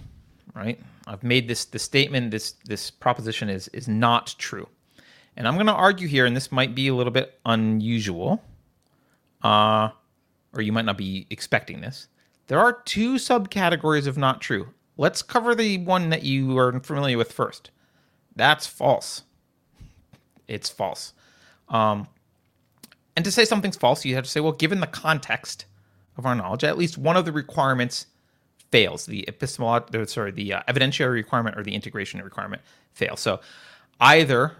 right? I've made this the statement this this proposition is is not true, and I'm going to argue here, and this might be a little bit unusual uh, or you might not be expecting this. There are two subcategories of not true. Let's cover the one that you are familiar with first. That's false. It's false. Um, and to say something's false, you have to say, well, given the context of our knowledge, at least one of the requirements fails. The epistemological, sorry, the uh, evidentiary requirement or the integration requirement fails. So either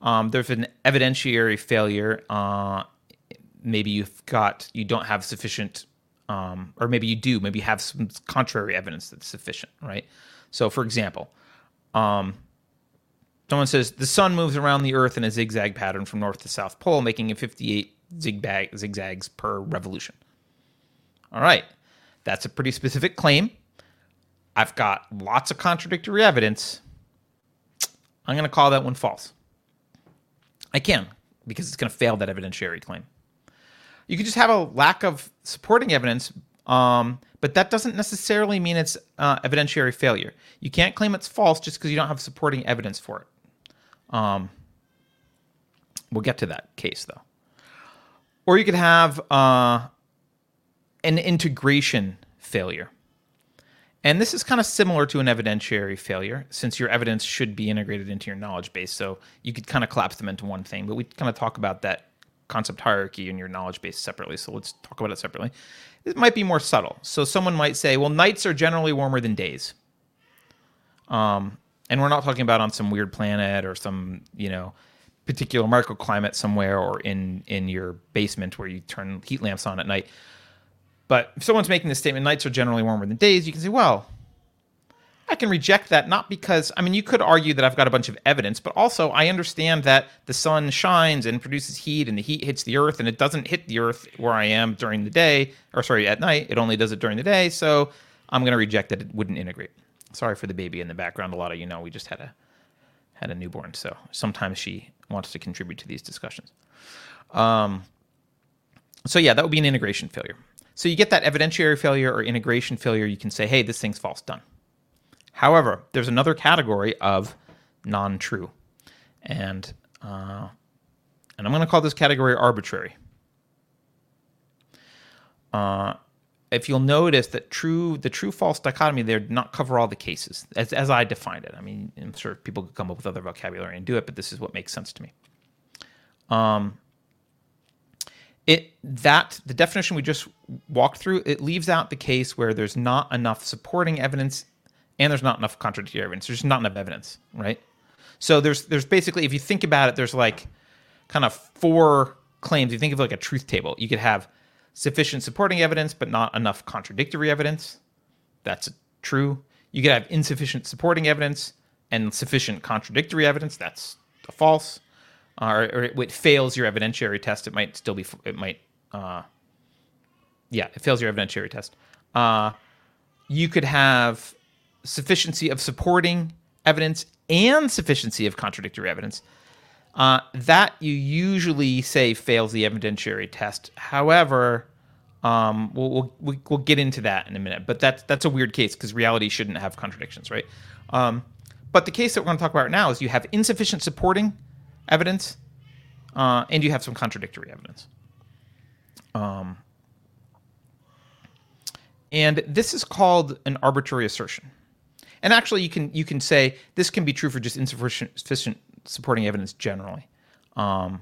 um, there's an evidentiary failure uh, maybe you've got you don't have sufficient um, or maybe you do maybe you have some contrary evidence that's sufficient right so for example um, someone says the sun moves around the earth in a zigzag pattern from north to south pole making a 58 zigzag zigzags per revolution all right that's a pretty specific claim i've got lots of contradictory evidence i'm going to call that one false i can because it's going to fail that evidentiary claim you could just have a lack of supporting evidence, um, but that doesn't necessarily mean it's uh, evidentiary failure. You can't claim it's false just because you don't have supporting evidence for it. Um, we'll get to that case though. Or you could have uh, an integration failure. And this is kind of similar to an evidentiary failure since your evidence should be integrated into your knowledge base. So you could kind of collapse them into one thing, but we kind of talk about that concept hierarchy and your knowledge base separately. So let's talk about it separately. It might be more subtle. So someone might say, well, nights are generally warmer than days. Um, and we're not talking about on some weird planet or some, you know, particular microclimate somewhere or in in your basement where you turn heat lamps on at night. But if someone's making the statement nights are generally warmer than days, you can say, well, I can reject that not because I mean you could argue that I've got a bunch of evidence, but also I understand that the sun shines and produces heat and the heat hits the earth and it doesn't hit the earth where I am during the day or sorry at night. It only does it during the day, so I'm going to reject that it wouldn't integrate. Sorry for the baby in the background. A lot of you know we just had a had a newborn, so sometimes she wants to contribute to these discussions. Um, so yeah, that would be an integration failure. So you get that evidentiary failure or integration failure. You can say, hey, this thing's false, done. However, there's another category of non-true, and uh, and I'm going to call this category arbitrary. Uh, if you'll notice that true the true false dichotomy there did not cover all the cases as, as I defined it. I mean, I'm sure people could come up with other vocabulary and do it, but this is what makes sense to me. Um, it that the definition we just walked through it leaves out the case where there's not enough supporting evidence and there's not enough contradictory evidence. There's not enough evidence, right? So there's there's basically if you think about it, there's like kind of four claims. You think of like a truth table. You could have sufficient supporting evidence, but not enough contradictory evidence. That's true. You could have insufficient supporting evidence and sufficient contradictory evidence. That's false. Or, or, it fails your evidentiary test. It might still be. It might. Uh, yeah, it fails your evidentiary test. Uh, you could have sufficiency of supporting evidence and sufficiency of contradictory evidence. Uh, that you usually say fails the evidentiary test. However, um, we'll, we'll, we'll get into that in a minute. But that's that's a weird case because reality shouldn't have contradictions, right? Um, but the case that we're going to talk about right now is you have insufficient supporting evidence, uh, and you have some contradictory evidence. Um, and this is called an arbitrary assertion. And actually, you can you can say this can be true for just insufficient supporting evidence generally, um,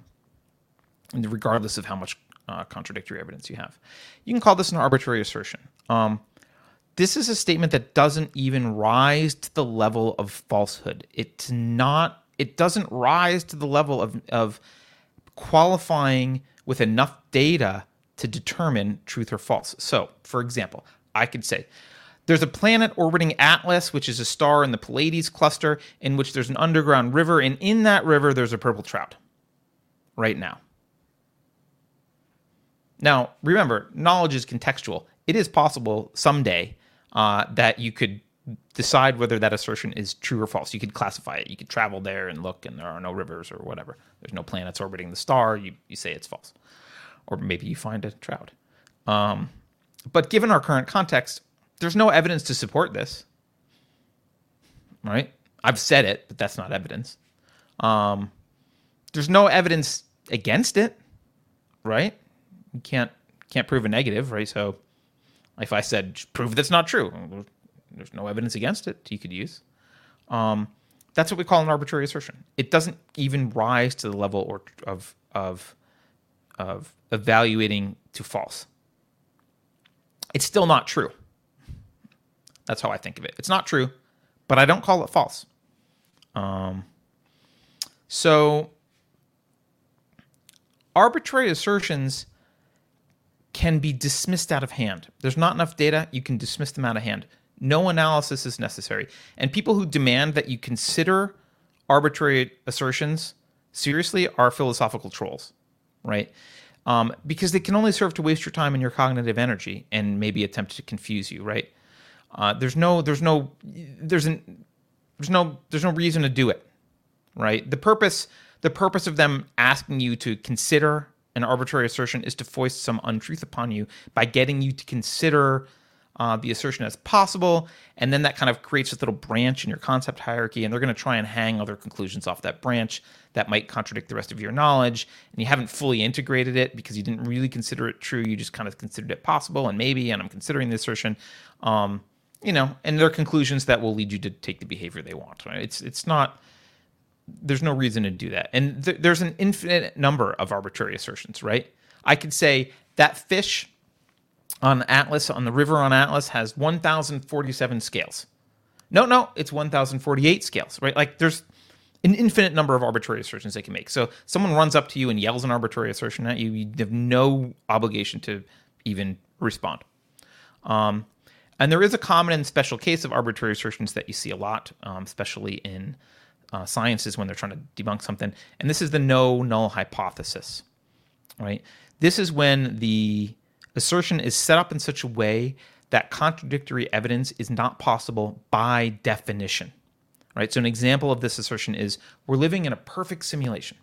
regardless of how much uh, contradictory evidence you have. You can call this an arbitrary assertion. Um, this is a statement that doesn't even rise to the level of falsehood. It's not. It doesn't rise to the level of of qualifying with enough data to determine truth or false. So, for example, I could say there's a planet orbiting Atlas, which is a star in the Pleiades cluster, in which there's an underground river, and in that river, there's a purple trout right now. Now, remember, knowledge is contextual. It is possible someday uh, that you could decide whether that assertion is true or false. You could classify it. You could travel there and look, and there are no rivers or whatever. There's no planets orbiting the star. You, you say it's false. Or maybe you find a trout. Um, but given our current context, there's no evidence to support this. Right? I've said it, but that's not evidence. Um, there's no evidence against it, right? You can't can't prove a negative, right? So if I said prove that's not true, there's no evidence against it you could use. Um, that's what we call an arbitrary assertion. It doesn't even rise to the level or of of of evaluating to false. It's still not true. That's how I think of it. It's not true, but I don't call it false. Um, so arbitrary assertions can be dismissed out of hand. There's not enough data, you can dismiss them out of hand. No analysis is necessary. And people who demand that you consider arbitrary assertions seriously are philosophical trolls, right? Um, because they can only serve to waste your time and your cognitive energy and maybe attempt to confuse you, right? Uh, there's no, there's no, there's an, there's no, there's no reason to do it, right? The purpose, the purpose of them asking you to consider an arbitrary assertion is to foist some untruth upon you by getting you to consider uh, the assertion as possible, and then that kind of creates this little branch in your concept hierarchy, and they're going to try and hang other conclusions off that branch that might contradict the rest of your knowledge, and you haven't fully integrated it because you didn't really consider it true. You just kind of considered it possible, and maybe, and I'm considering the assertion. Um, you know, and there are conclusions that will lead you to take the behavior they want. Right? It's it's not. There's no reason to do that, and th- there's an infinite number of arbitrary assertions. Right? I could say that fish on Atlas on the river on Atlas has 1,047 scales. No, no, it's 1,048 scales. Right? Like there's an infinite number of arbitrary assertions they can make. So someone runs up to you and yells an arbitrary assertion at you, you have no obligation to even respond. Um, and there is a common and special case of arbitrary assertions that you see a lot, um, especially in uh, sciences when they're trying to debunk something. And this is the no null hypothesis, right? This is when the assertion is set up in such a way that contradictory evidence is not possible by definition. Right? So an example of this assertion is we're living in a perfect simulation.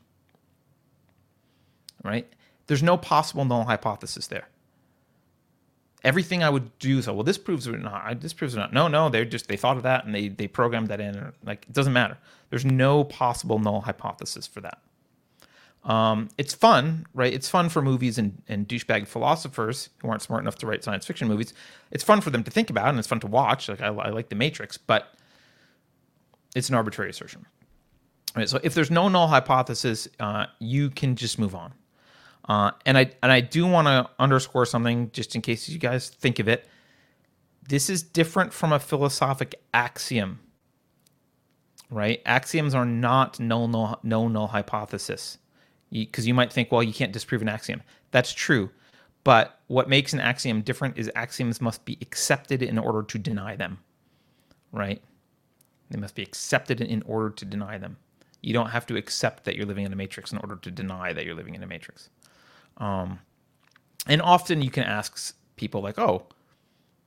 Right? There's no possible null hypothesis there. Everything I would do so well this proves it not this proves it not no no they just they thought of that and they they programmed that in like it doesn't matter there's no possible null hypothesis for that um, it's fun, right? It's fun for movies and, and douchebag philosophers who aren't smart enough to write science fiction movies. It's fun for them to think about and it's fun to watch. Like I, I like The Matrix, but it's an arbitrary assertion. Right, so if there's no null hypothesis, uh, you can just move on. Uh, and I and I do want to underscore something just in case you guys think of it. This is different from a philosophic axiom. Right? Axioms are not no null no null hypothesis because you, you might think, well, you can't disprove an axiom. That's true. But what makes an axiom different is axioms must be accepted in order to deny them, right? They must be accepted in order to deny them. You don't have to accept that you're living in a matrix in order to deny that you're living in a matrix. Um, and often you can ask people like, "Oh,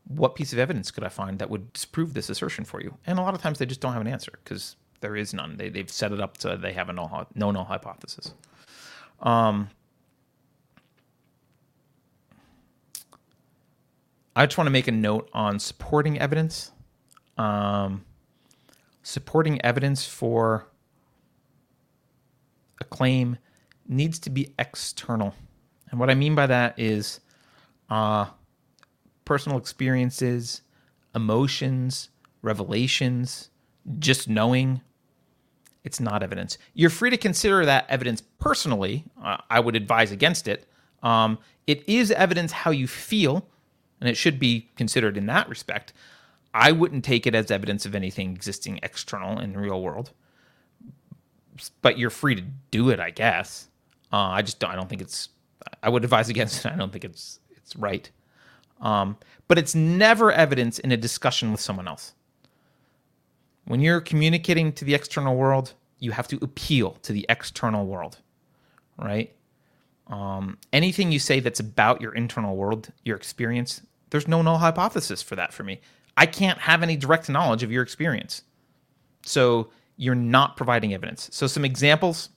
what piece of evidence could I find that would disprove this assertion for you?" And a lot of times they just don't have an answer because there is none. They they've set it up so they have a no no null hypothesis. Um, I just want to make a note on supporting evidence. Um, supporting evidence for a claim needs to be external. And what I mean by that is uh, personal experiences, emotions, revelations, just knowing, it's not evidence. You're free to consider that evidence personally. Uh, I would advise against it. Um, it is evidence how you feel, and it should be considered in that respect. I wouldn't take it as evidence of anything existing external in the real world, but you're free to do it, I guess. Uh, I just don't, I don't think it's. I would advise against it. I don't think it's it's right. Um, but it's never evidence in a discussion with someone else. When you're communicating to the external world, you have to appeal to the external world, right? Um, anything you say that's about your internal world, your experience, there's no null hypothesis for that for me. I can't have any direct knowledge of your experience. So you're not providing evidence. So, some examples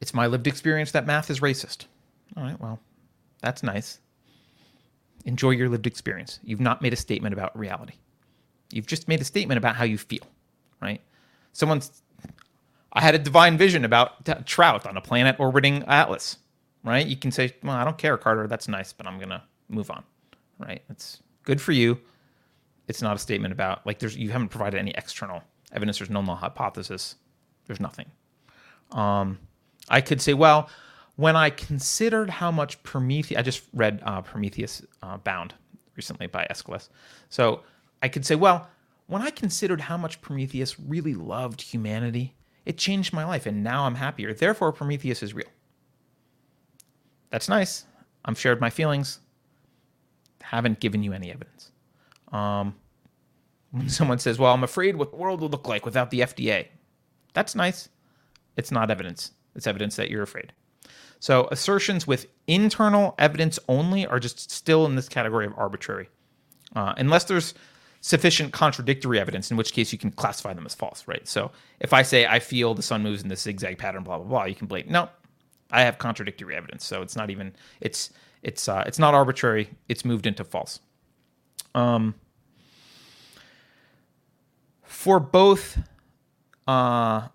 it's my lived experience that math is racist. All right, well, that's nice. Enjoy your lived experience. You've not made a statement about reality. You've just made a statement about how you feel, right? Someone's, I had a divine vision about t- trout on a planet orbiting Atlas, right? You can say, well, I don't care, Carter. That's nice, but I'm going to move on, right? It's good for you. It's not a statement about, like, there's, you haven't provided any external evidence. There's no null hypothesis. There's nothing. Um, I could say, well, when I considered how much Prometheus, I just read uh, Prometheus uh, Bound recently by Aeschylus. So I could say, well, when I considered how much Prometheus really loved humanity, it changed my life, and now I'm happier. Therefore, Prometheus is real. That's nice. I've shared my feelings. Haven't given you any evidence. Um, when [laughs] someone says, "Well, I'm afraid what the world will look like without the FDA," that's nice. It's not evidence. It's evidence that you're afraid. So assertions with internal evidence only are just still in this category of arbitrary, uh, unless there's sufficient contradictory evidence, in which case you can classify them as false, right? So if I say I feel the sun moves in this zigzag pattern, blah blah blah, you can blame no, I have contradictory evidence, so it's not even it's it's uh, it's not arbitrary. It's moved into false. Um, for both uh,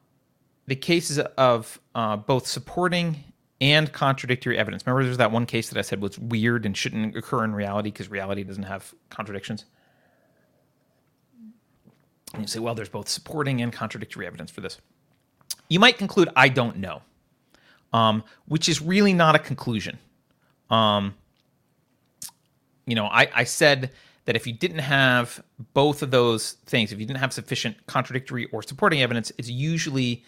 the cases of uh, both supporting and contradictory evidence. Remember, there's that one case that I said was weird and shouldn't occur in reality because reality doesn't have contradictions. And you say, well, there's both supporting and contradictory evidence for this. You might conclude, I don't know, um, which is really not a conclusion. Um, you know, I, I said that if you didn't have both of those things, if you didn't have sufficient contradictory or supporting evidence, it's usually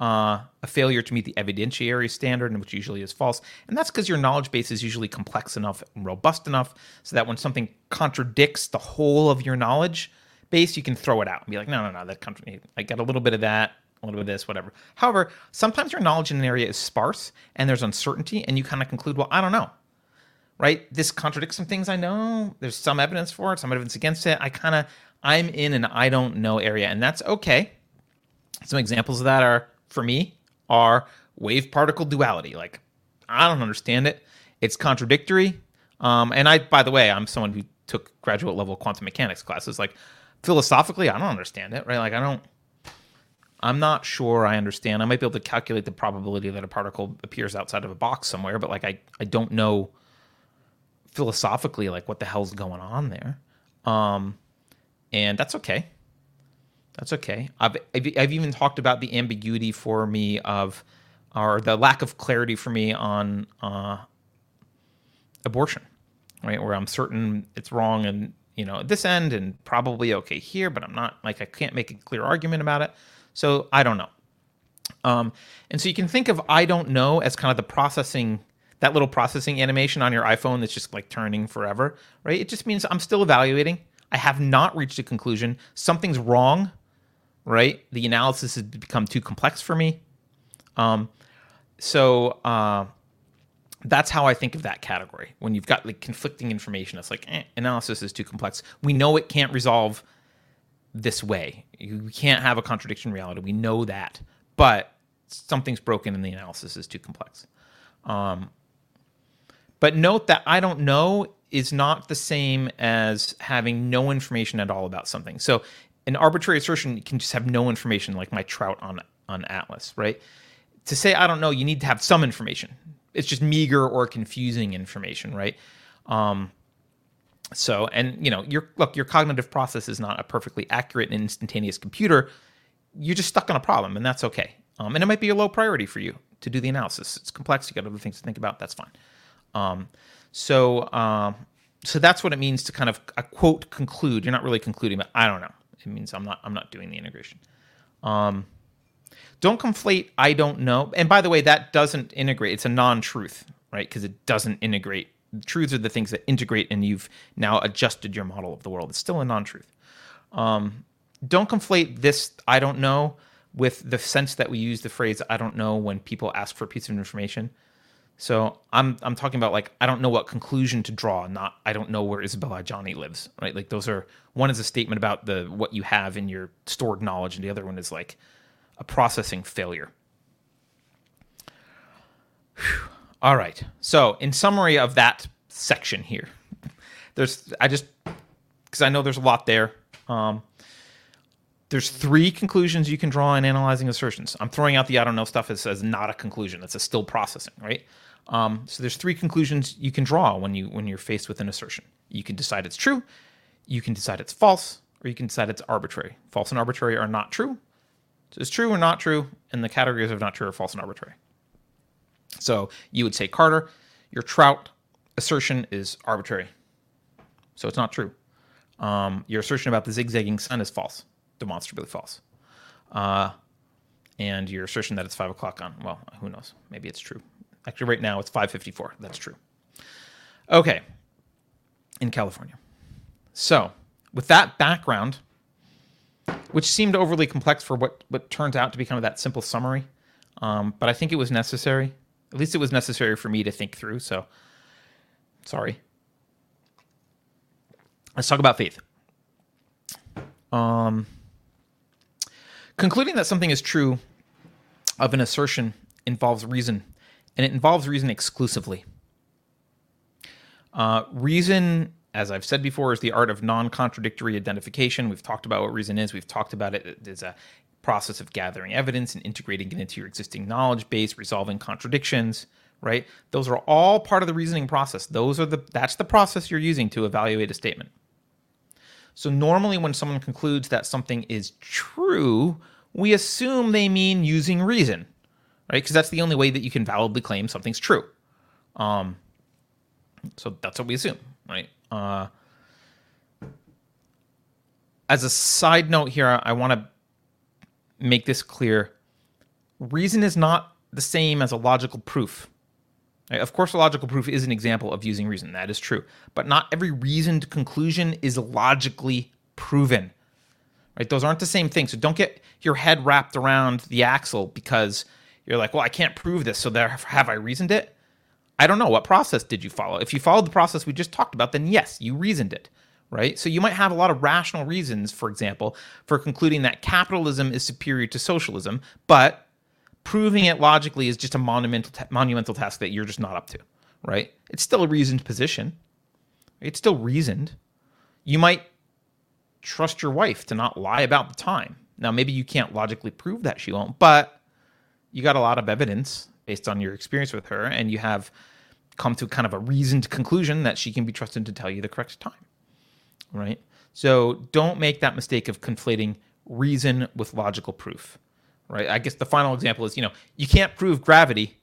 uh, a failure to meet the evidentiary standard, which usually is false. And that's because your knowledge base is usually complex enough and robust enough so that when something contradicts the whole of your knowledge base, you can throw it out and be like, no, no, no, that contra- I got a little bit of that, a little bit of this, whatever. However, sometimes your knowledge in an area is sparse and there's uncertainty, and you kind of conclude, well, I don't know. Right? This contradicts some things I know. There's some evidence for it, some evidence against it. I kind of, I'm in an I don't know area, and that's okay. Some examples of that are for me are wave particle duality. Like, I don't understand it. It's contradictory. Um, and I, by the way, I'm someone who took graduate level quantum mechanics classes. Like, philosophically, I don't understand it, right? Like, I don't, I'm not sure I understand. I might be able to calculate the probability that a particle appears outside of a box somewhere, but like, I, I don't know philosophically, like, what the hell's going on there. Um, and that's okay. That's okay. I've, I've even talked about the ambiguity for me of, or the lack of clarity for me on uh, abortion, right? Where I'm certain it's wrong and you know at this end and probably okay here, but I'm not like I can't make a clear argument about it. So I don't know. Um, and so you can think of I don't know as kind of the processing that little processing animation on your iPhone that's just like turning forever, right? It just means I'm still evaluating. I have not reached a conclusion. Something's wrong right? The analysis has become too complex for me. Um, so uh, that's how I think of that category. When you've got like conflicting information, it's like eh, analysis is too complex. We know it can't resolve this way. You can't have a contradiction reality. We know that, but something's broken and the analysis is too complex. Um, but note that I don't know is not the same as having no information at all about something. So an arbitrary assertion can just have no information, like my trout on on Atlas, right? To say I don't know, you need to have some information. It's just meager or confusing information, right? Um, so, and you know, your look, your cognitive process is not a perfectly accurate and instantaneous computer. You're just stuck on a problem, and that's okay. Um, and it might be a low priority for you to do the analysis. It's complex. You got other things to think about. That's fine. Um, so, um, so that's what it means to kind of a quote conclude. You're not really concluding, but I don't know. It means I'm not I'm not doing the integration. Um, don't conflate I don't know. And by the way, that doesn't integrate. It's a non-truth, right? Because it doesn't integrate. Truths are the things that integrate, and you've now adjusted your model of the world. It's still a non-truth. Um, don't conflate this I don't know with the sense that we use the phrase I don't know when people ask for a piece of information. So I'm I'm talking about like I don't know what conclusion to draw, not I don't know where Isabella Johnny lives, right? Like those are one is a statement about the what you have in your stored knowledge, and the other one is like a processing failure. Whew. All right. So in summary of that section here, there's I just because I know there's a lot there. Um, there's three conclusions you can draw in analyzing assertions. I'm throwing out the I don't know stuff as, as not a conclusion. It's a still processing, right? Um, so there's three conclusions you can draw when you when you're faced with an assertion. You can decide it's true, you can decide it's false, or you can decide it's arbitrary. False and arbitrary are not true. So it's true or not true, and the categories of not true are false and arbitrary. So you would say, Carter, your trout assertion is arbitrary. So it's not true. Um, your assertion about the zigzagging sun is false, demonstrably false. Uh, and your assertion that it's five o'clock on, well, who knows? Maybe it's true. Actually, right now it's 554. That's true. Okay. In California. So, with that background, which seemed overly complex for what, what turns out to be kind of that simple summary, um, but I think it was necessary. At least it was necessary for me to think through. So, sorry. Let's talk about faith. Um, concluding that something is true of an assertion involves reason and it involves reason exclusively. Uh, reason, as I've said before, is the art of non contradictory identification. We've talked about what reason is, we've talked about it as a process of gathering evidence and integrating it into your existing knowledge base, resolving contradictions, right? Those are all part of the reasoning process. Those are the that's the process you're using to evaluate a statement. So normally when someone concludes that something is true, we assume they mean using reason right? Because that's the only way that you can validly claim something's true. Um, so that's what we assume, right? Uh, as a side note here, I want to make this clear. Reason is not the same as a logical proof. Of course, a logical proof is an example of using reason. That is true. But not every reasoned conclusion is logically proven. Right? Those aren't the same thing. So don't get your head wrapped around the axle because you're like, well, I can't prove this. So there, have I reasoned it? I don't know. What process did you follow? If you followed the process we just talked about, then yes, you reasoned it. Right? So you might have a lot of rational reasons, for example, for concluding that capitalism is superior to socialism, but proving it logically is just a monumental ta- monumental task that you're just not up to, right? It's still a reasoned position. It's still reasoned. You might trust your wife to not lie about the time. Now, maybe you can't logically prove that she won't, but you got a lot of evidence based on your experience with her, and you have come to kind of a reasoned conclusion that she can be trusted to tell you the correct time, right? So don't make that mistake of conflating reason with logical proof right? I guess the final example is, you know, you can't prove gravity,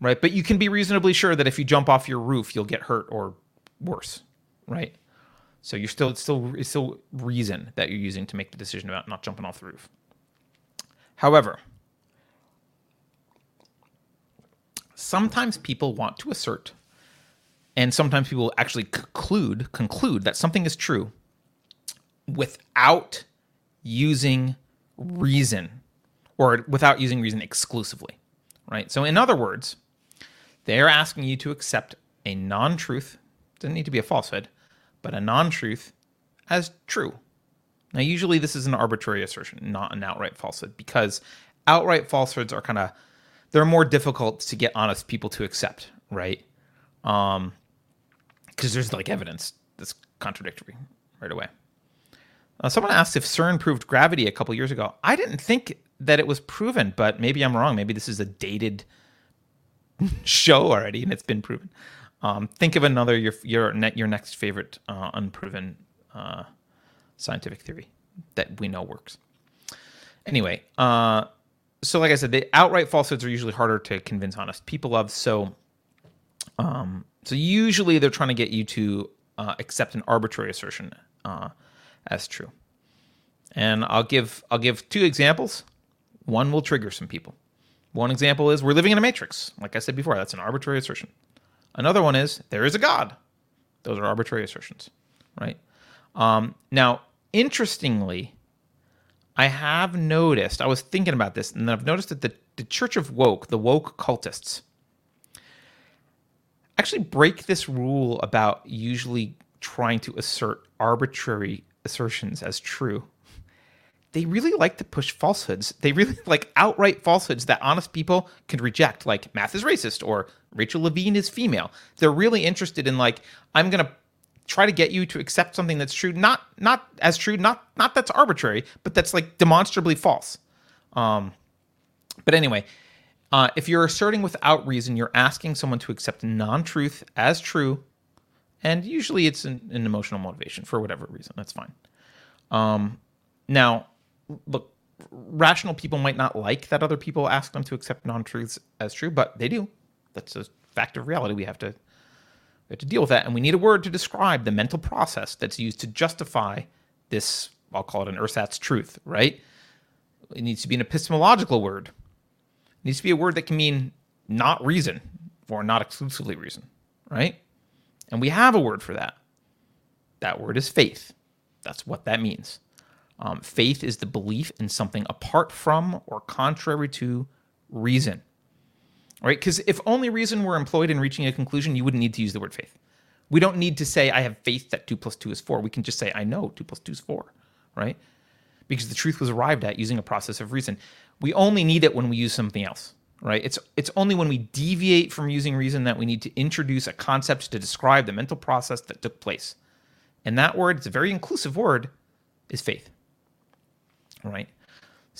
right? But you can be reasonably sure that if you jump off your roof, you'll get hurt or worse, right? So you're still it's still it's still reason that you're using to make the decision about not jumping off the roof. However, sometimes people want to assert and sometimes people actually conclude conclude that something is true without using reason or without using reason exclusively, right? So, in other words, they're asking you to accept a non truth, doesn't need to be a falsehood, but a non truth as true. Now, usually this is an arbitrary assertion, not an outright falsehood, because outright falsehoods are kind of they're more difficult to get honest people to accept, right? Um, because there's like evidence that's contradictory right away. Uh, someone asked if CERN proved gravity a couple years ago. I didn't think that it was proven, but maybe I'm wrong. Maybe this is a dated [laughs] show already, and it's been proven. Um, think of another your your net your next favorite uh, unproven uh, scientific theory that we know works. Anyway, uh, so like I said, the outright falsehoods are usually harder to convince honest people of. So, um, so usually they're trying to get you to uh, accept an arbitrary assertion uh, as true. And I'll give I'll give two examples. One will trigger some people. One example is we're living in a matrix. Like I said before, that's an arbitrary assertion. Another one is there is a God. Those are arbitrary assertions, right? Um, now, interestingly, I have noticed, I was thinking about this, and I've noticed that the, the Church of Woke, the woke cultists, actually break this rule about usually trying to assert arbitrary assertions as true. They really like to push falsehoods. They really [laughs] like outright falsehoods that honest people can reject, like math is racist or Rachel Levine is female. They're really interested in like, I'm gonna try to get you to accept something that's true, not not as true, not not that's arbitrary, but that's like demonstrably false. Um, but anyway, uh, if you're asserting without reason, you're asking someone to accept non-truth as true and usually it's an, an emotional motivation for whatever reason. That's fine. Um, now, look, rational people might not like that other people ask them to accept non-truths as true, but they do. That's a fact of reality. We have to we have to deal with that, and we need a word to describe the mental process that's used to justify this. I'll call it an ersatz truth, right? It needs to be an epistemological word. It needs to be a word that can mean not reason or not exclusively reason, right? And we have a word for that. That word is faith. That's what that means. Um, faith is the belief in something apart from or contrary to reason. Right? Because if only reason were employed in reaching a conclusion, you wouldn't need to use the word faith. We don't need to say, I have faith that 2 plus 2 is 4. We can just say, I know 2 plus 2 is 4. Right? Because the truth was arrived at using a process of reason. We only need it when we use something else right? It's it's only when we deviate from using reason that we need to introduce a concept to describe the mental process that took place. And that word, it's a very inclusive word, is faith. Right?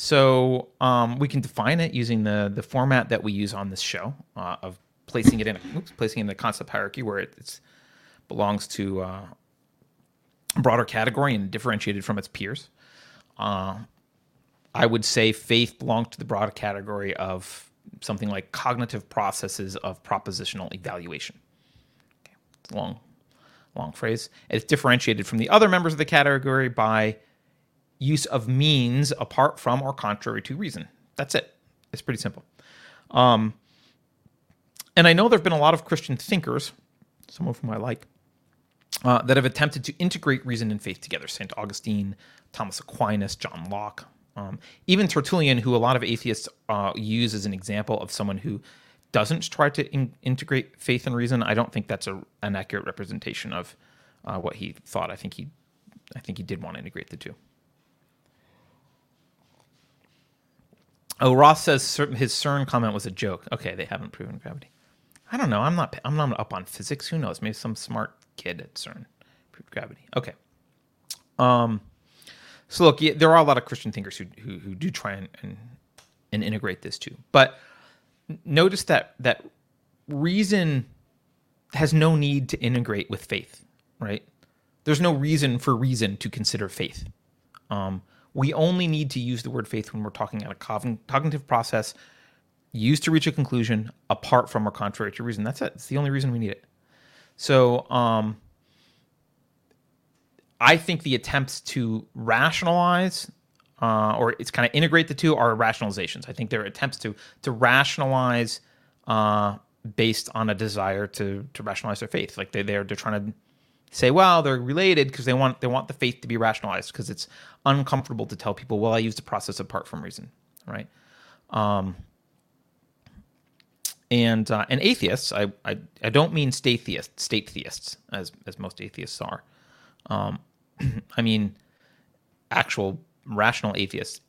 So um, we can define it using the the format that we use on this show uh, of placing it in a, oops, placing in the concept hierarchy where it belongs to uh, a broader category and differentiated from its peers. Uh, I would say faith belongs to the broader category of something like cognitive processes of propositional evaluation. Okay, it's long, long phrase. It's differentiated from the other members of the category by use of means apart from or contrary to reason. That's it. It's pretty simple. Um, and I know there have been a lot of Christian thinkers, some of whom I like, uh, that have attempted to integrate reason and faith together. St. Augustine, Thomas Aquinas, John Locke, um, even Tertullian, who a lot of atheists uh, use as an example of someone who doesn't try to in- integrate faith and reason. I don't think that's a, an accurate representation of uh, what he thought. I think he, I think he did want to integrate the two. Oh, Ross says his CERN comment was a joke. Okay, they haven't proven gravity. I don't know. I'm not. I'm not up on physics. Who knows? Maybe some smart kid at CERN proved gravity. Okay. Um. So look, there are a lot of Christian thinkers who who, who do try and, and and integrate this too, but notice that that reason has no need to integrate with faith, right? There's no reason for reason to consider faith. Um, we only need to use the word faith when we're talking about a cognitive process used to reach a conclusion apart from or contrary to reason. That's it. It's the only reason we need it. So, um, I think the attempts to rationalize uh, or it's kind of integrate the two are rationalizations. I think they're attempts to to rationalize uh, based on a desire to to rationalize their faith. Like they they're they're trying to say, well, they're related because they want they want the faith to be rationalized because it's uncomfortable to tell people, well, I used the process apart from reason, right? Um, and uh, and atheists, I, I I don't mean state theists, state theists, as as most atheists are. Um, [clears throat] I mean actual rational atheists.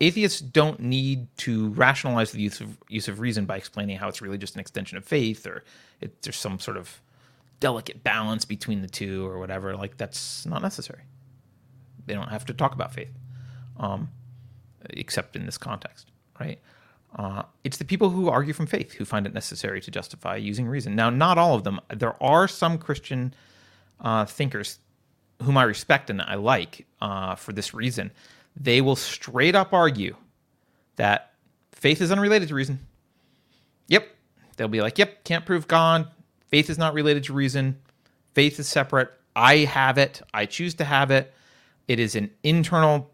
Atheists don't need to rationalize the use of use of reason by explaining how it's really just an extension of faith or it, there's some sort of delicate balance between the two or whatever. Like that's not necessary. They don't have to talk about faith, um, except in this context, right? Uh, it's the people who argue from faith who find it necessary to justify using reason. Now, not all of them. There are some Christian uh, thinkers whom I respect and I like uh, for this reason. They will straight up argue that faith is unrelated to reason. Yep. They'll be like, yep, can't prove God. Faith is not related to reason. Faith is separate. I have it. I choose to have it. It is an internal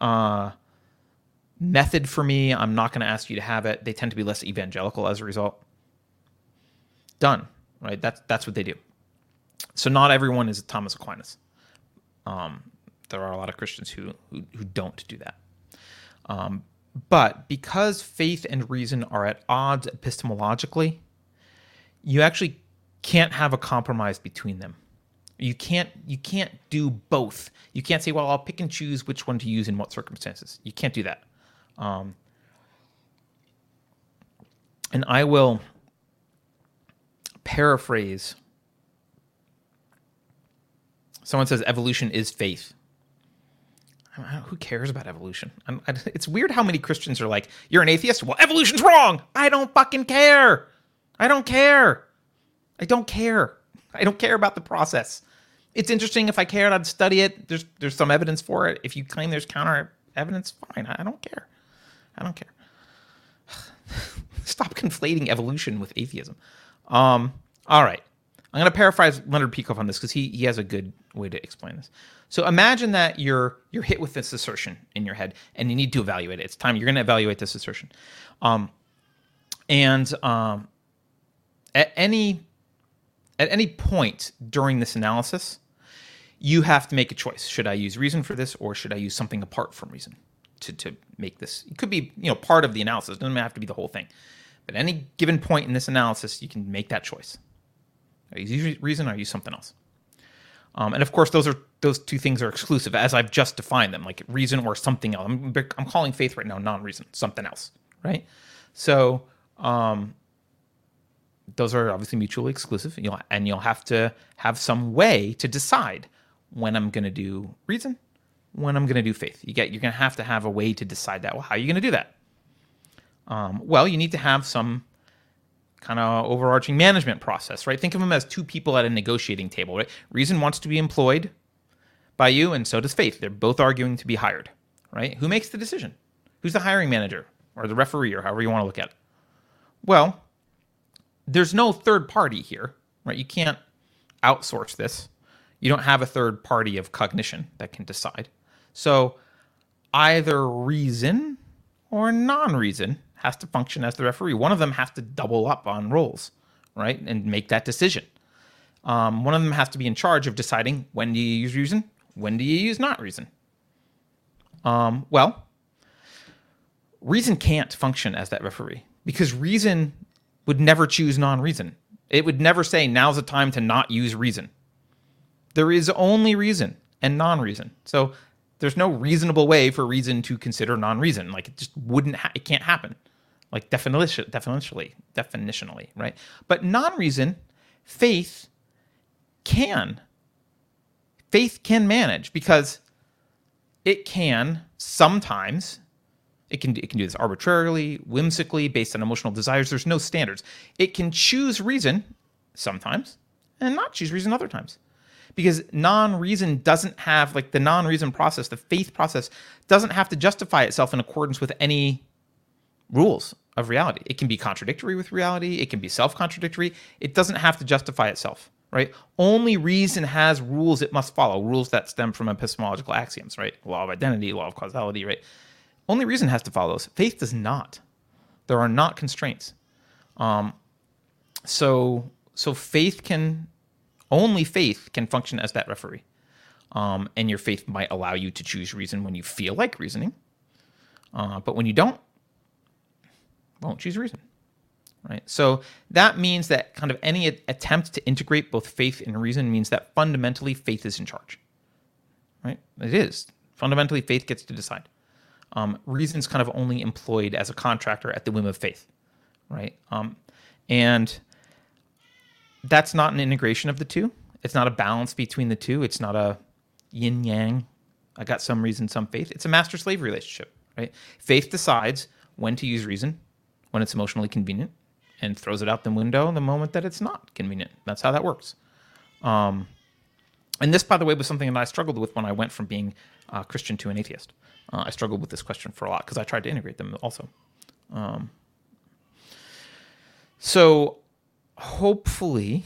uh, method for me. I'm not going to ask you to have it. They tend to be less evangelical as a result. Done. Right. That's that's what they do. So not everyone is Thomas Aquinas. Um, there are a lot of Christians who who, who don't do that. Um, but because faith and reason are at odds epistemologically, you actually can't have a compromise between them. You can't you can't do both. You can't say, well, I'll pick and choose which one to use in what circumstances. You can't do that. Um, and I will paraphrase. Someone says evolution is faith. who cares about evolution? I, it's weird how many Christians are like, "You're an atheist." Well, evolution's wrong. I don't fucking care. I don't care. I don't care. I don't care about the process. It's interesting. If I cared, I'd study it. There's there's some evidence for it. If you claim there's counter evidence, fine. I don't care. I don't care. [sighs] Stop conflating evolution with atheism. Um, all right. I'm going to paraphrase Leonard Peikoff on this because he, he has a good way to explain this. So imagine that you're you're hit with this assertion in your head and you need to evaluate it. It's time you're going to evaluate this assertion. Um, and um, at any at any point during this analysis, you have to make a choice. Should I use reason for this or should I use something apart from reason to, to make this? It could be, you know, part of the analysis. It doesn't have to be the whole thing. But any given point in this analysis, you can make that choice. Use reason or use something else. Um, and of course, those are those two things are exclusive, as I've just defined them, like reason or something else. I'm, I'm calling faith right now non-reason, something else, right? So um, those are obviously mutually exclusive. You'll, and you'll have to have some way to decide when I'm going to do reason, when I'm going to do faith. You get you're going to have to have a way to decide that. Well, how are you going to do that? Um, well, you need to have some kind of overarching management process, right? Think of them as two people at a negotiating table, right? Reason wants to be employed by you, and so does faith. They're both arguing to be hired, right? Who makes the decision? Who's the hiring manager or the referee or however you want to look at it? Well, there's no third party here, right? You can't outsource this. You don't have a third party of cognition that can decide. So either reason or non reason has to function as the referee. One of them has to double up on roles, right? And make that decision. Um, one of them has to be in charge of deciding when do you use reason, when do you use not reason. Um, well, reason can't function as that referee because reason would never choose non reason. It would never say, now's the time to not use reason. There is only reason and non reason. So there's no reasonable way for reason to consider non reason. Like it just wouldn't, ha- it can't happen. Like definition, definitionally, definitionally, right? But non reason, faith can. Faith can manage because it can sometimes it can it can do this arbitrarily, whimsically, based on emotional desires. There's no standards. It can choose reason sometimes and not choose reason other times. Because non-reason doesn't have like the non-reason process, the faith process doesn't have to justify itself in accordance with any rules of reality. It can be contradictory with reality, it can be self-contradictory. It doesn't have to justify itself right? Only reason has rules it must follow, rules that stem from epistemological axioms, right? Law of identity, law of causality, right? Only reason has to follow. Faith does not. There are not constraints. Um, so so faith can only faith can function as that referee. Um, and your faith might allow you to choose reason when you feel like reasoning. Uh, but when you don't, won't choose reason right? So that means that kind of any attempt to integrate both faith and reason means that fundamentally faith is in charge, right? It is. Fundamentally, faith gets to decide. Um, reason's kind of only employed as a contractor at the whim of faith, right? Um, and that's not an integration of the two. It's not a balance between the two. It's not a yin yang. I got some reason, some faith. It's a master slave relationship, right? Faith decides when to use reason, when it's emotionally convenient, and throws it out the window the moment that it's not convenient. That's how that works. Um, and this, by the way, was something that I struggled with when I went from being a Christian to an atheist. Uh, I struggled with this question for a lot because I tried to integrate them also. Um, so hopefully,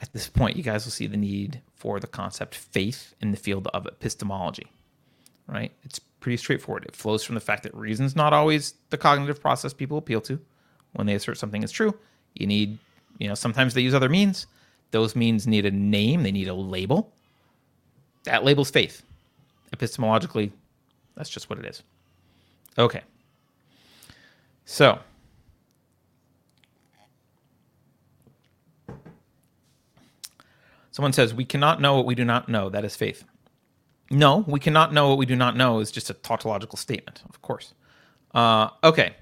at this point, you guys will see the need for the concept faith in the field of epistemology. Right? It's pretty straightforward. It flows from the fact that reason's not always the cognitive process people appeal to when they assert something is true. You need, you know, sometimes they use other means. Those means need a name, they need a label. That label's faith. Epistemologically, that's just what it is. Okay. So, someone says, We cannot know what we do not know. That is faith. No, we cannot know what we do not know is just a tautological statement, of course. Uh, okay.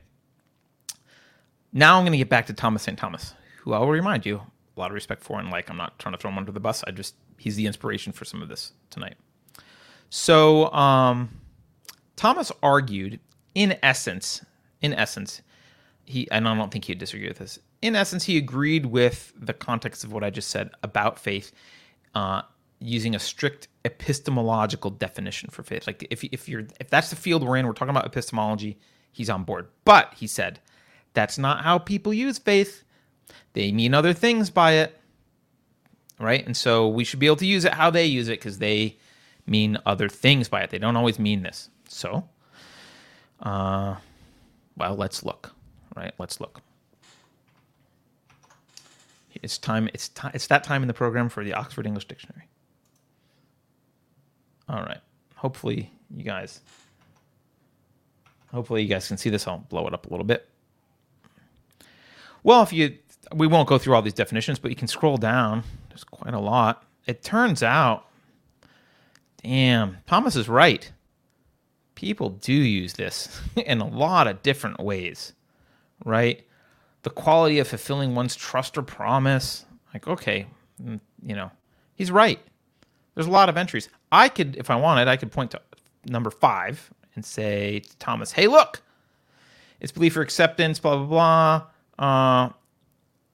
Now I'm going to get back to Thomas St. Thomas, who I will remind you a lot of respect for and like. I'm not trying to throw him under the bus. I just he's the inspiration for some of this tonight. So um, Thomas argued, in essence, in essence, he and I don't think he'd disagree with this. In essence, he agreed with the context of what I just said about faith, uh, using a strict epistemological definition for faith. Like if if you're if that's the field we're in, we're talking about epistemology. He's on board. But he said that's not how people use faith. They mean other things by it. Right? And so we should be able to use it how they use it because they mean other things by it. They don't always mean this. So, uh, well, let's look. Right? Let's look. It's time. It's time. It's that time in the program for the Oxford English Dictionary. All right. Hopefully, you guys. Hopefully, you guys can see this. I'll blow it up a little bit. Well, if you, we won't go through all these definitions, but you can scroll down. There's quite a lot. It turns out, damn, Thomas is right. People do use this [laughs] in a lot of different ways, right? The quality of fulfilling one's trust or promise. Like, okay, mm, you know, he's right. There's a lot of entries. I could, if I wanted, I could point to number five and say to Thomas, hey, look, it's belief or acceptance, blah, blah, blah uh,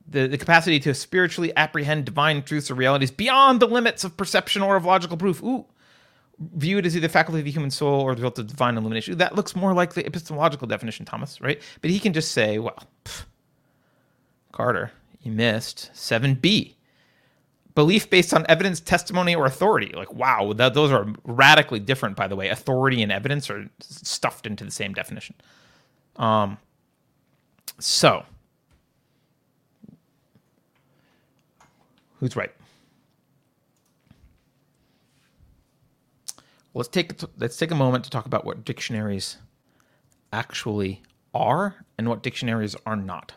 the, the capacity to spiritually apprehend divine truths or realities beyond the limits of perception or of logical proof. Ooh, view it as either faculty of the human soul or the result of divine illumination. That looks more like the epistemological definition, Thomas, right? But he can just say, well, pff, Carter, you missed 7b. belief based on evidence, testimony, or authority. Like, wow, that, those are radically different, by the way. Authority and evidence are stuffed into the same definition. Um, so, who's right? Let's take let's take a moment to talk about what dictionaries actually are and what dictionaries are not.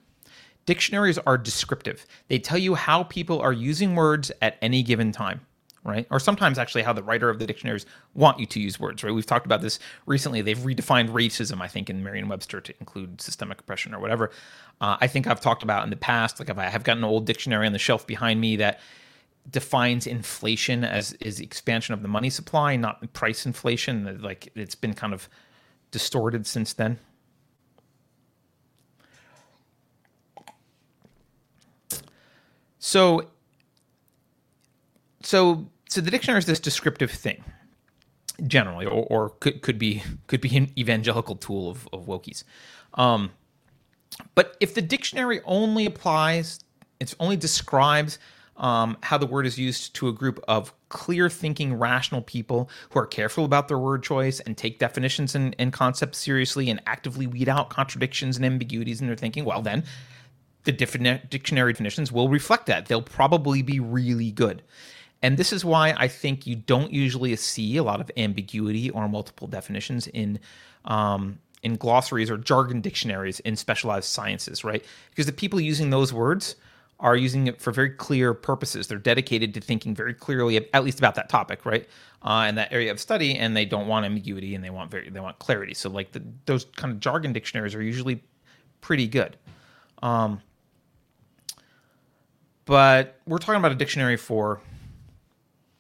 Dictionaries are descriptive. They tell you how people are using words at any given time, right? Or sometimes actually how the writer of the dictionaries want you to use words, right? We've talked about this recently. They've redefined racism, I think, in Merriam-Webster to include systemic oppression or whatever. Uh, I think I've talked about in the past, like if I have got an old dictionary on the shelf behind me that defines inflation as is expansion of the money supply, not price inflation. Like it's been kind of distorted since then. So, so, so the dictionary is this descriptive thing, generally, or, or could could be could be an evangelical tool of, of wokies. Um, but if the dictionary only applies, it only describes um, how the word is used to a group of clear thinking, rational people who are careful about their word choice and take definitions and, and concepts seriously and actively weed out contradictions and ambiguities in their thinking, well, then the dictionary definitions will reflect that. They'll probably be really good. And this is why I think you don't usually see a lot of ambiguity or multiple definitions in um, in glossaries or jargon dictionaries in specialized sciences, right? Because the people using those words are using it for very clear purposes. They're dedicated to thinking very clearly, at least about that topic, right? Uh, in that area of study, and they don't want ambiguity and they want very they want clarity. So like the, those kind of jargon dictionaries are usually pretty good. Um, but we're talking about a dictionary for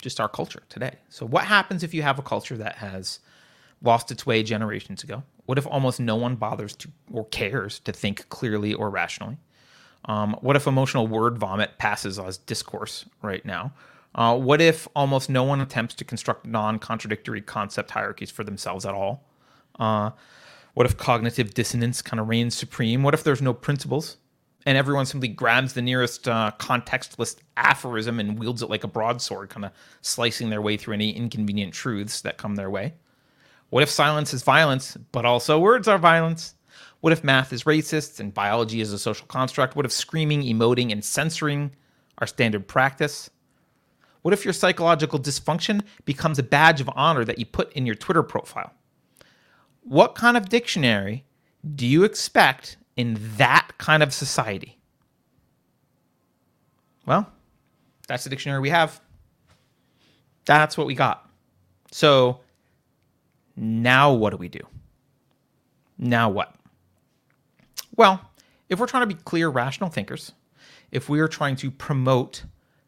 just our culture today. So what happens if you have a culture that has lost its way generations ago? What if almost no one bothers to or cares to think clearly or rationally? Um, what if emotional word vomit passes as discourse right now? Uh, what if almost no one attempts to construct non contradictory concept hierarchies for themselves at all? Uh, what if cognitive dissonance kind of reigns supreme? What if there's no principles and everyone simply grabs the nearest uh, contextless aphorism and wields it like a broadsword, kind of slicing their way through any inconvenient truths that come their way? What if silence is violence, but also words are violence? What if math is racist and biology is a social construct? What if screaming, emoting, and censoring are standard practice? What if your psychological dysfunction becomes a badge of honor that you put in your Twitter profile? What kind of dictionary do you expect in that kind of society? Well, that's the dictionary we have. That's what we got. So now what do we do? Now what? Well, if we're trying to be clear, rational thinkers, if we are trying to promote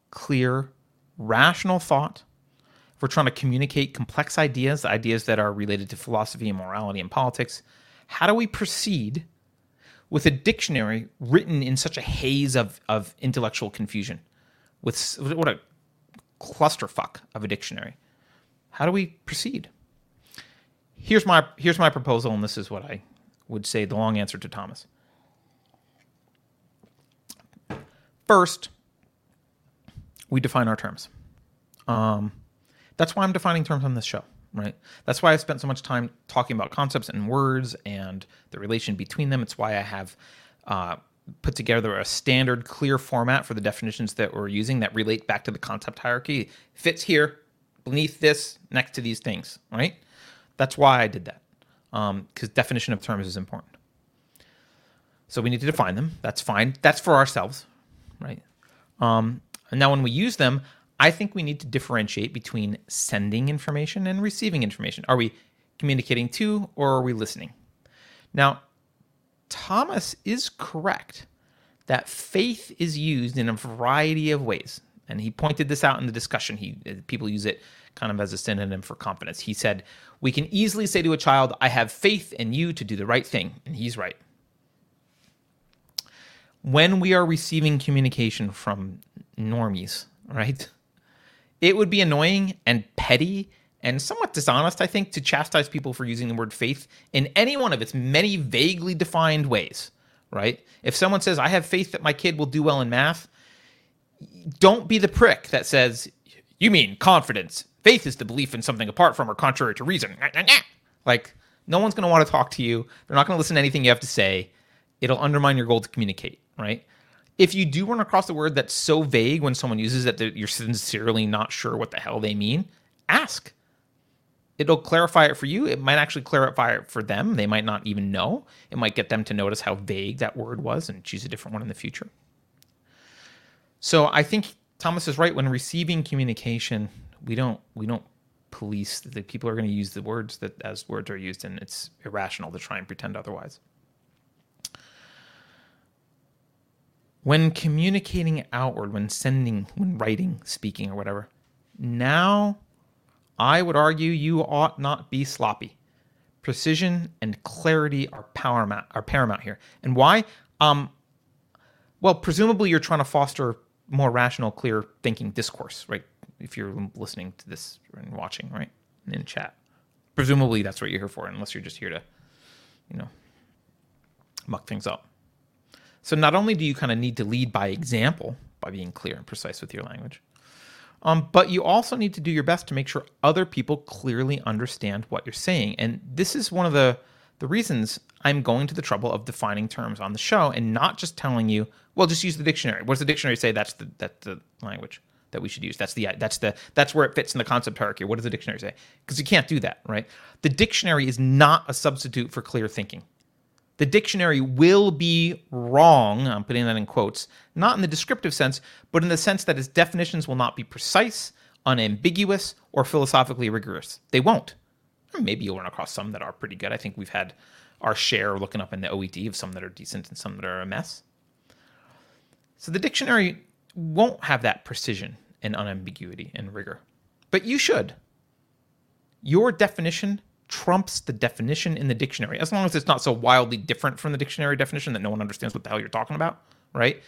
clear, rational thought, if we're trying to communicate complex ideas, ideas that are related to philosophy and morality and politics, how do we proceed with a dictionary written in such a haze of, of intellectual confusion? With what a clusterfuck of a dictionary. How do we proceed? Here's my here's my proposal, and this is what I would say the long answer to Thomas. First, we define our terms. Um, that's why I'm defining terms on this show, right? That's why I spent so much time talking about concepts and words and the relation between them. It's why I have uh, put together a standard, clear format for the definitions that we're using that relate back to the concept hierarchy. It fits here, beneath this, next to these things, right? That's why I did that, because um, definition of terms is important. So we need to define them. That's fine. That's for ourselves, right? Um, and now when we use them, I think we need to differentiate between sending information and receiving information. Are we communicating to or are we listening? Now, Thomas is correct that faith is used in a variety of ways. And he pointed this out in the discussion. He people use it kind of as a synonym for confidence. He said, "We can easily say to a child, I have faith in you to do the right thing." And he's right when we are receiving communication from normies, right? It would be annoying and petty and somewhat dishonest, I think, to chastise people for using the word faith in any one of its many vaguely defined ways, right? If someone says, I have faith that my kid will do well in math, don't be the prick that says, you mean confidence. Faith is the belief in something apart from or contrary to reason. [laughs] Like, no one's going to want to talk to you. They're not going to listen to anything you have to say. It'll undermine your goal to communicate, right? If you do run across a word that's so vague when someone uses it that you're sincerely not sure what the hell they mean, ask. It'll clarify it for you. It might actually clarify it for them. They might not even know. It might get them to notice how vague that word was and choose a different one in the future. So I think Thomas is right when receiving communication, we don't we don't police that people are going to use the words that as words are used and it's irrational to try and pretend otherwise. When communicating outward, when sending, when writing, speaking or whatever, now I would argue you ought not be sloppy. Precision and clarity are paramount are paramount here. And why? Um well, presumably you're trying to foster more rational, clear thinking discourse, right? If you're listening to this and watching, right? In chat. Presumably that's what you're here for, unless you're just here to, you know, muck things up. So not only do you kind of need to lead by example by being clear and precise with your language, um, but you also need to do your best to make sure other people clearly understand what you're saying. And this is one of the the reasons I'm going to the trouble of defining terms on the show and not just telling you, well, just use the dictionary. What does the dictionary say? That's the that's the language that we should use. That's the that's the that's where it fits in the concept hierarchy. What does the dictionary say? Because you can't do that, right? The dictionary is not a substitute for clear thinking. The dictionary will be wrong, I'm putting that in quotes, not in the descriptive sense, but in the sense that its definitions will not be precise, unambiguous, or philosophically rigorous. They won't. Maybe you'll run across some that are pretty good. I think we've had our share looking up in the OED of some that are decent and some that are a mess. So the dictionary won't have that precision and unambiguity and rigor, but you should. Your definition trumps the definition in the dictionary, as long as it's not so wildly different from the dictionary definition that no one understands what the hell you're talking about, right?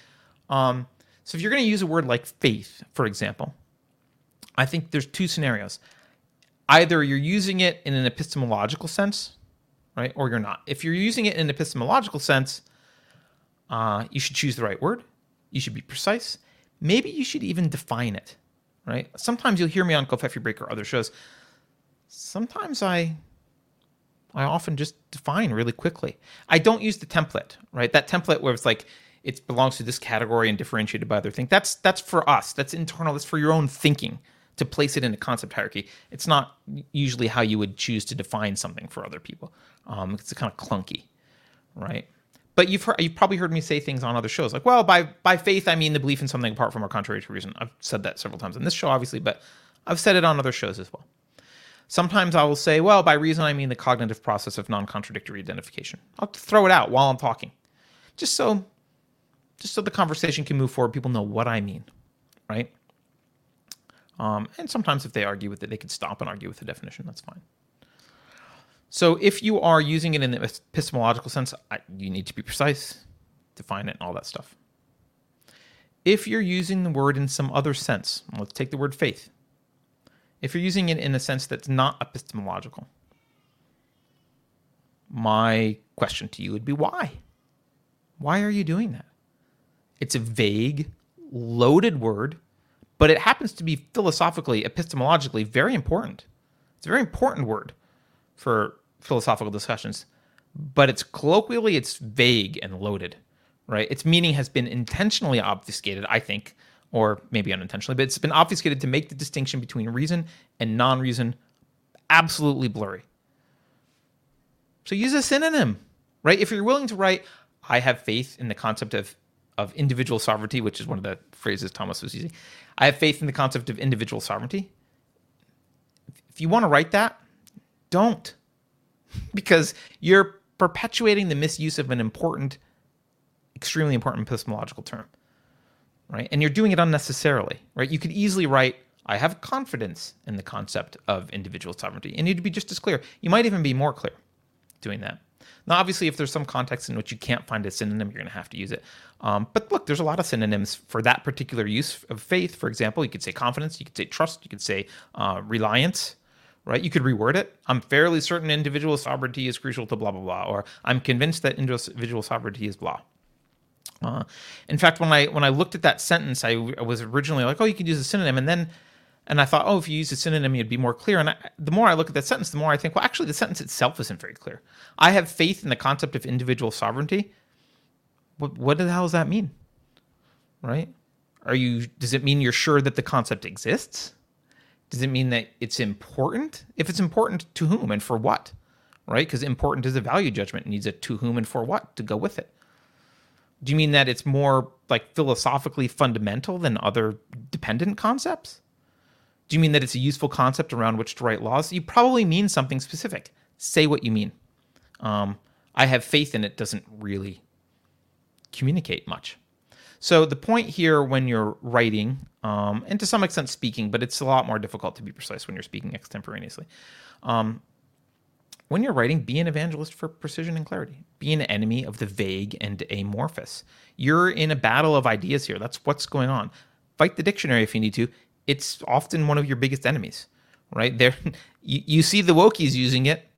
Um, so if you're going to use a word like faith, for example, I think there's two scenarios. Either you're using it in an epistemological sense, right, or you're not. If you're using it in an epistemological sense, uh, you should choose the right word. You should be precise. Maybe you should even define it, right? Sometimes you'll hear me on Covfefe Break or other shows. Sometimes I I often just define really quickly. I don't use the template, right? That template where it's like it belongs to this category and differentiated by other things. That's that's for us. That's internal. That's for your own thinking to place it in a concept hierarchy. It's not usually how you would choose to define something for other people. Um, it's kind of clunky, right? But you've heard, you've probably heard me say things on other shows like, well, by by faith I mean the belief in something apart from or contrary to reason. I've said that several times on this show, obviously, but I've said it on other shows as well. Sometimes I will say, well, by reason I mean the cognitive process of non-contradictory identification. I'll throw it out while I'm talking. Just so just so the conversation can move forward, people know what I mean, right? Um, and sometimes if they argue with it, they can stop and argue with the definition. That's fine. So if you are using it in the epistemological sense, I, you need to be precise, define it, and all that stuff. If you're using the word in some other sense, let's take the word faith if you're using it in a sense that's not epistemological, my question to you would be why? Why are you doing that? It's a vague, loaded word, but it happens to be philosophically, epistemologically very important. It's a very important word for philosophical discussions, but it's colloquially it's vague and loaded, right? Its meaning has been intentionally obfuscated, I think, or maybe unintentionally, but it's been obfuscated to make the distinction between reason and non reason absolutely blurry. So use a synonym, right? If you're willing to write, I have faith in the concept of, of individual sovereignty, which is one of the phrases Thomas was using. I have faith in the concept of individual sovereignty. If you want to write that, don't, [laughs] because you're perpetuating the misuse of an important, extremely important epistemological term right? And you're doing it unnecessarily, right? You could easily write, I have confidence in the concept of individual sovereignty. And you'd be just as clear. You might even be more clear doing that. Now, obviously, if there's some context in which you can't find a synonym, you're going to have to use it. Um, but look, there's a lot of synonyms for that particular use of faith. For example, you could say confidence, you could say trust, you could say uh, reliance, right? You could reword it. I'm fairly certain individual sovereignty is crucial to blah, blah, blah. Or I'm convinced that individual sovereignty is blah. Uh, in fact, when I when I looked at that sentence, I, was originally like, "Oh, you could use a synonym," and then and I thought, "Oh, if you use a synonym, it'd be more clear." And I, the more I look at that sentence, the more I think, "Well, actually, the sentence itself isn't very clear." I have faith in the concept of individual sovereignty. What what the hell does that mean? Right? Are you? Does it mean you're sure that the concept exists? Does it mean that it's important? If it's important, to whom and for what? Right? Because important is a value judgment. It needs a to whom and for what to go with it. Do you mean that it's more like philosophically fundamental than other dependent concepts? Do you mean that it's a useful concept around which to write laws? You probably mean something specific. Say what you mean. Um, I have faith in it doesn't really communicate much. So the point here when you're writing, um, and to some extent speaking, but it's a lot more difficult to be precise when you're speaking extemporaneously. Um, when you're writing, be an evangelist for precision and clarity. Be an enemy of the vague and amorphous. You're in a battle of ideas here. That's what's going on. Fight the dictionary if you need to. It's often one of your biggest enemies, right? There, [laughs] you, you see the wokies using it.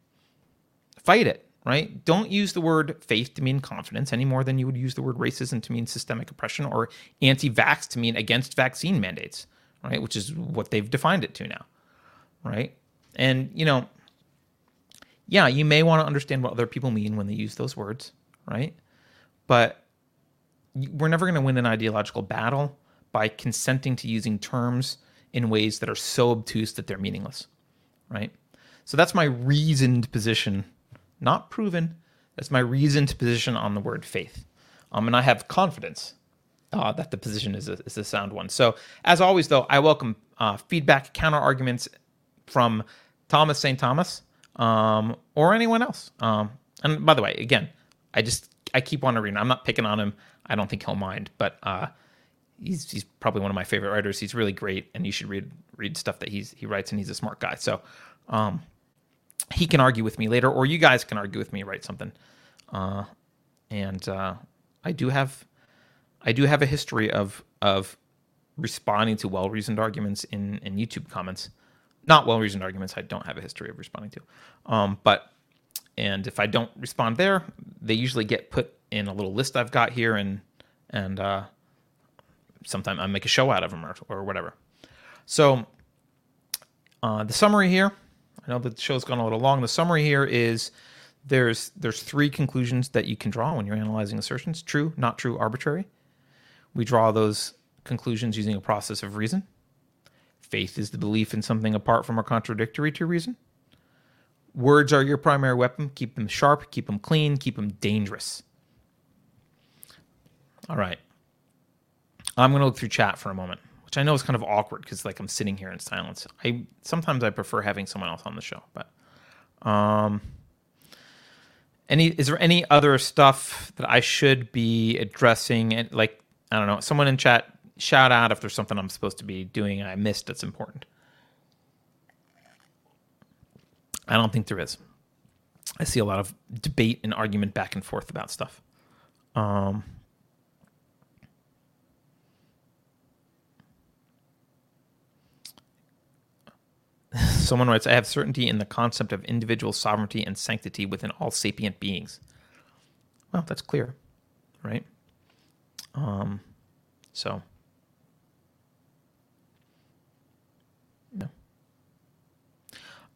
Fight it, right? Don't use the word faith to mean confidence any more than you would use the word racism to mean systemic oppression or anti-vax to mean against vaccine mandates, right? Which is what they've defined it to now, right? And you know, yeah, you may want to understand what other people mean when they use those words, right? But we're never going to win an ideological battle by consenting to using terms in ways that are so obtuse that they're meaningless, right? So that's my reasoned position, not proven. That's my reasoned position on the word faith. Um, and I have confidence uh, that the position is a, is a sound one. So, as always, though, I welcome uh, feedback, counter arguments from Thomas St. Thomas um, or anyone else. Um, and by the way, again, I just I keep on reading. I'm not picking on him. I don't think he'll mind, but uh, he's he's probably one of my favorite writers. He's really great, and you should read read stuff that he's he writes, and he's a smart guy. So, um, he can argue with me later, or you guys can argue with me, write something. Uh, and uh, I do have I do have a history of of responding to well reasoned arguments in in YouTube comments not well reasoned arguments I don't have a history of responding to. Um, but and if I don't respond there, they usually get put in a little list I've got here, and and uh, sometimes I make a show out of them or, or whatever. So uh, the summary here, I know the show's gone a little long. The summary here is there's there's three conclusions that you can draw when you're analyzing assertions: true, not true, arbitrary. We draw those conclusions using a process of reason. Faith is the belief in something apart from or contradictory to reason. Words are your primary weapon. Keep them sharp, keep them clean, keep them dangerous. All right. I'm going to look through chat for a moment, which I know is kind of awkward because like I'm sitting here in silence. I sometimes I prefer having someone else on the show, but um any is there any other stuff that I should be addressing and like I don't know, someone in chat shout out if there's something I'm supposed to be doing and I missed that's important. I don't think there is. I see a lot of debate and argument back and forth about stuff. Um, [laughs] someone writes, I have certainty in the concept of individual sovereignty and sanctity within all sapient beings. Well, that's clear, right? Um, so.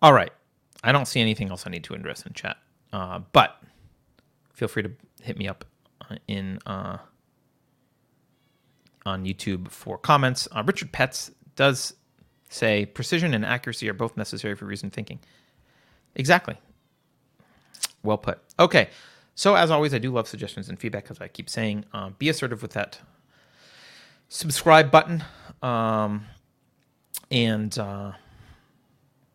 All right. I don't see anything else I need to address in chat. Uh, but feel free to hit me up uh, in uh, on YouTube for comments. Uh, Richard Petz does say precision and accuracy are both necessary for reasoned thinking. Exactly. Well put. Okay. So as always, I do love suggestions and feedback, as I keep saying. Uh, be assertive with that subscribe button, um, and uh,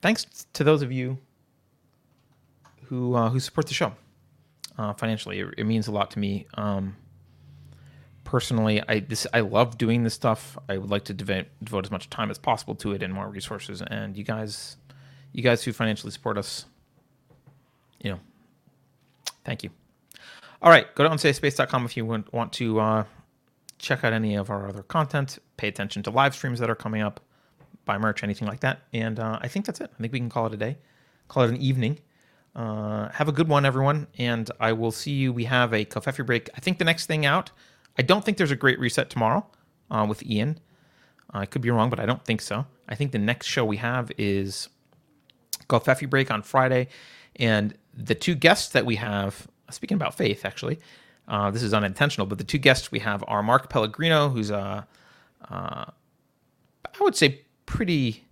thanks to those of you who uh, who support the show uh, financially. It, it, means a lot to me. Um, personally, I this I love doing this stuff. I would like to devote, devote as much time as possible to it and more resources. And you guys, you guys who financially support us, you know, thank you. All right, go to unsafespace.com if you want, want to uh, check out any of our other content. Pay attention to live streams that are coming up buy merch, anything like that. And uh, I think that's it. I think we can call it a day, call it an evening. Uh, have a good one, everyone. And I will see you. We have a Covfefe break. I think the next thing out I don't think there's a great reset tomorrow uh, with Ian. Uh, I could be wrong, but I don't think so. I think the next show we have is Feffy Break on Friday. And the two guests that we have, speaking about faith, actually, uh, this is unintentional, but the two guests we have are Mark Pellegrino, who's a, uh, I would say, pretty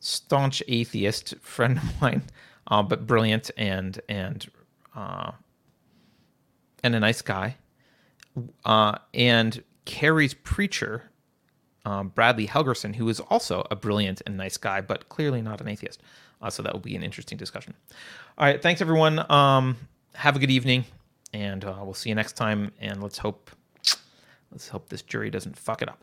staunch atheist friend of mine, uh, but brilliant and and uh, and a nice guy. Uh, and Carrie's preacher, um, Bradley Helgerson, who is also a brilliant and nice guy, but clearly not an atheist. Uh, so that will be an interesting discussion. All right, thanks everyone. Um, have a good evening, and uh, we'll see you next time. And let's hope, let's hope this jury doesn't fuck it up.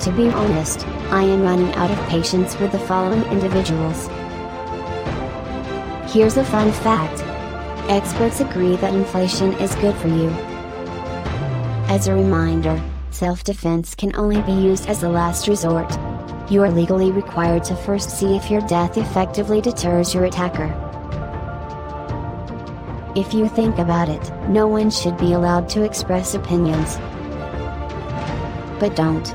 To be honest, I am running out of patience with the following individuals. Here's a fun fact. Experts agree that inflation is good for you. As a reminder, self-defense can only be used as a last resort. You are legally required to first see if your death effectively deters your attacker. If you think about it, no one should be allowed to express opinions. But don't.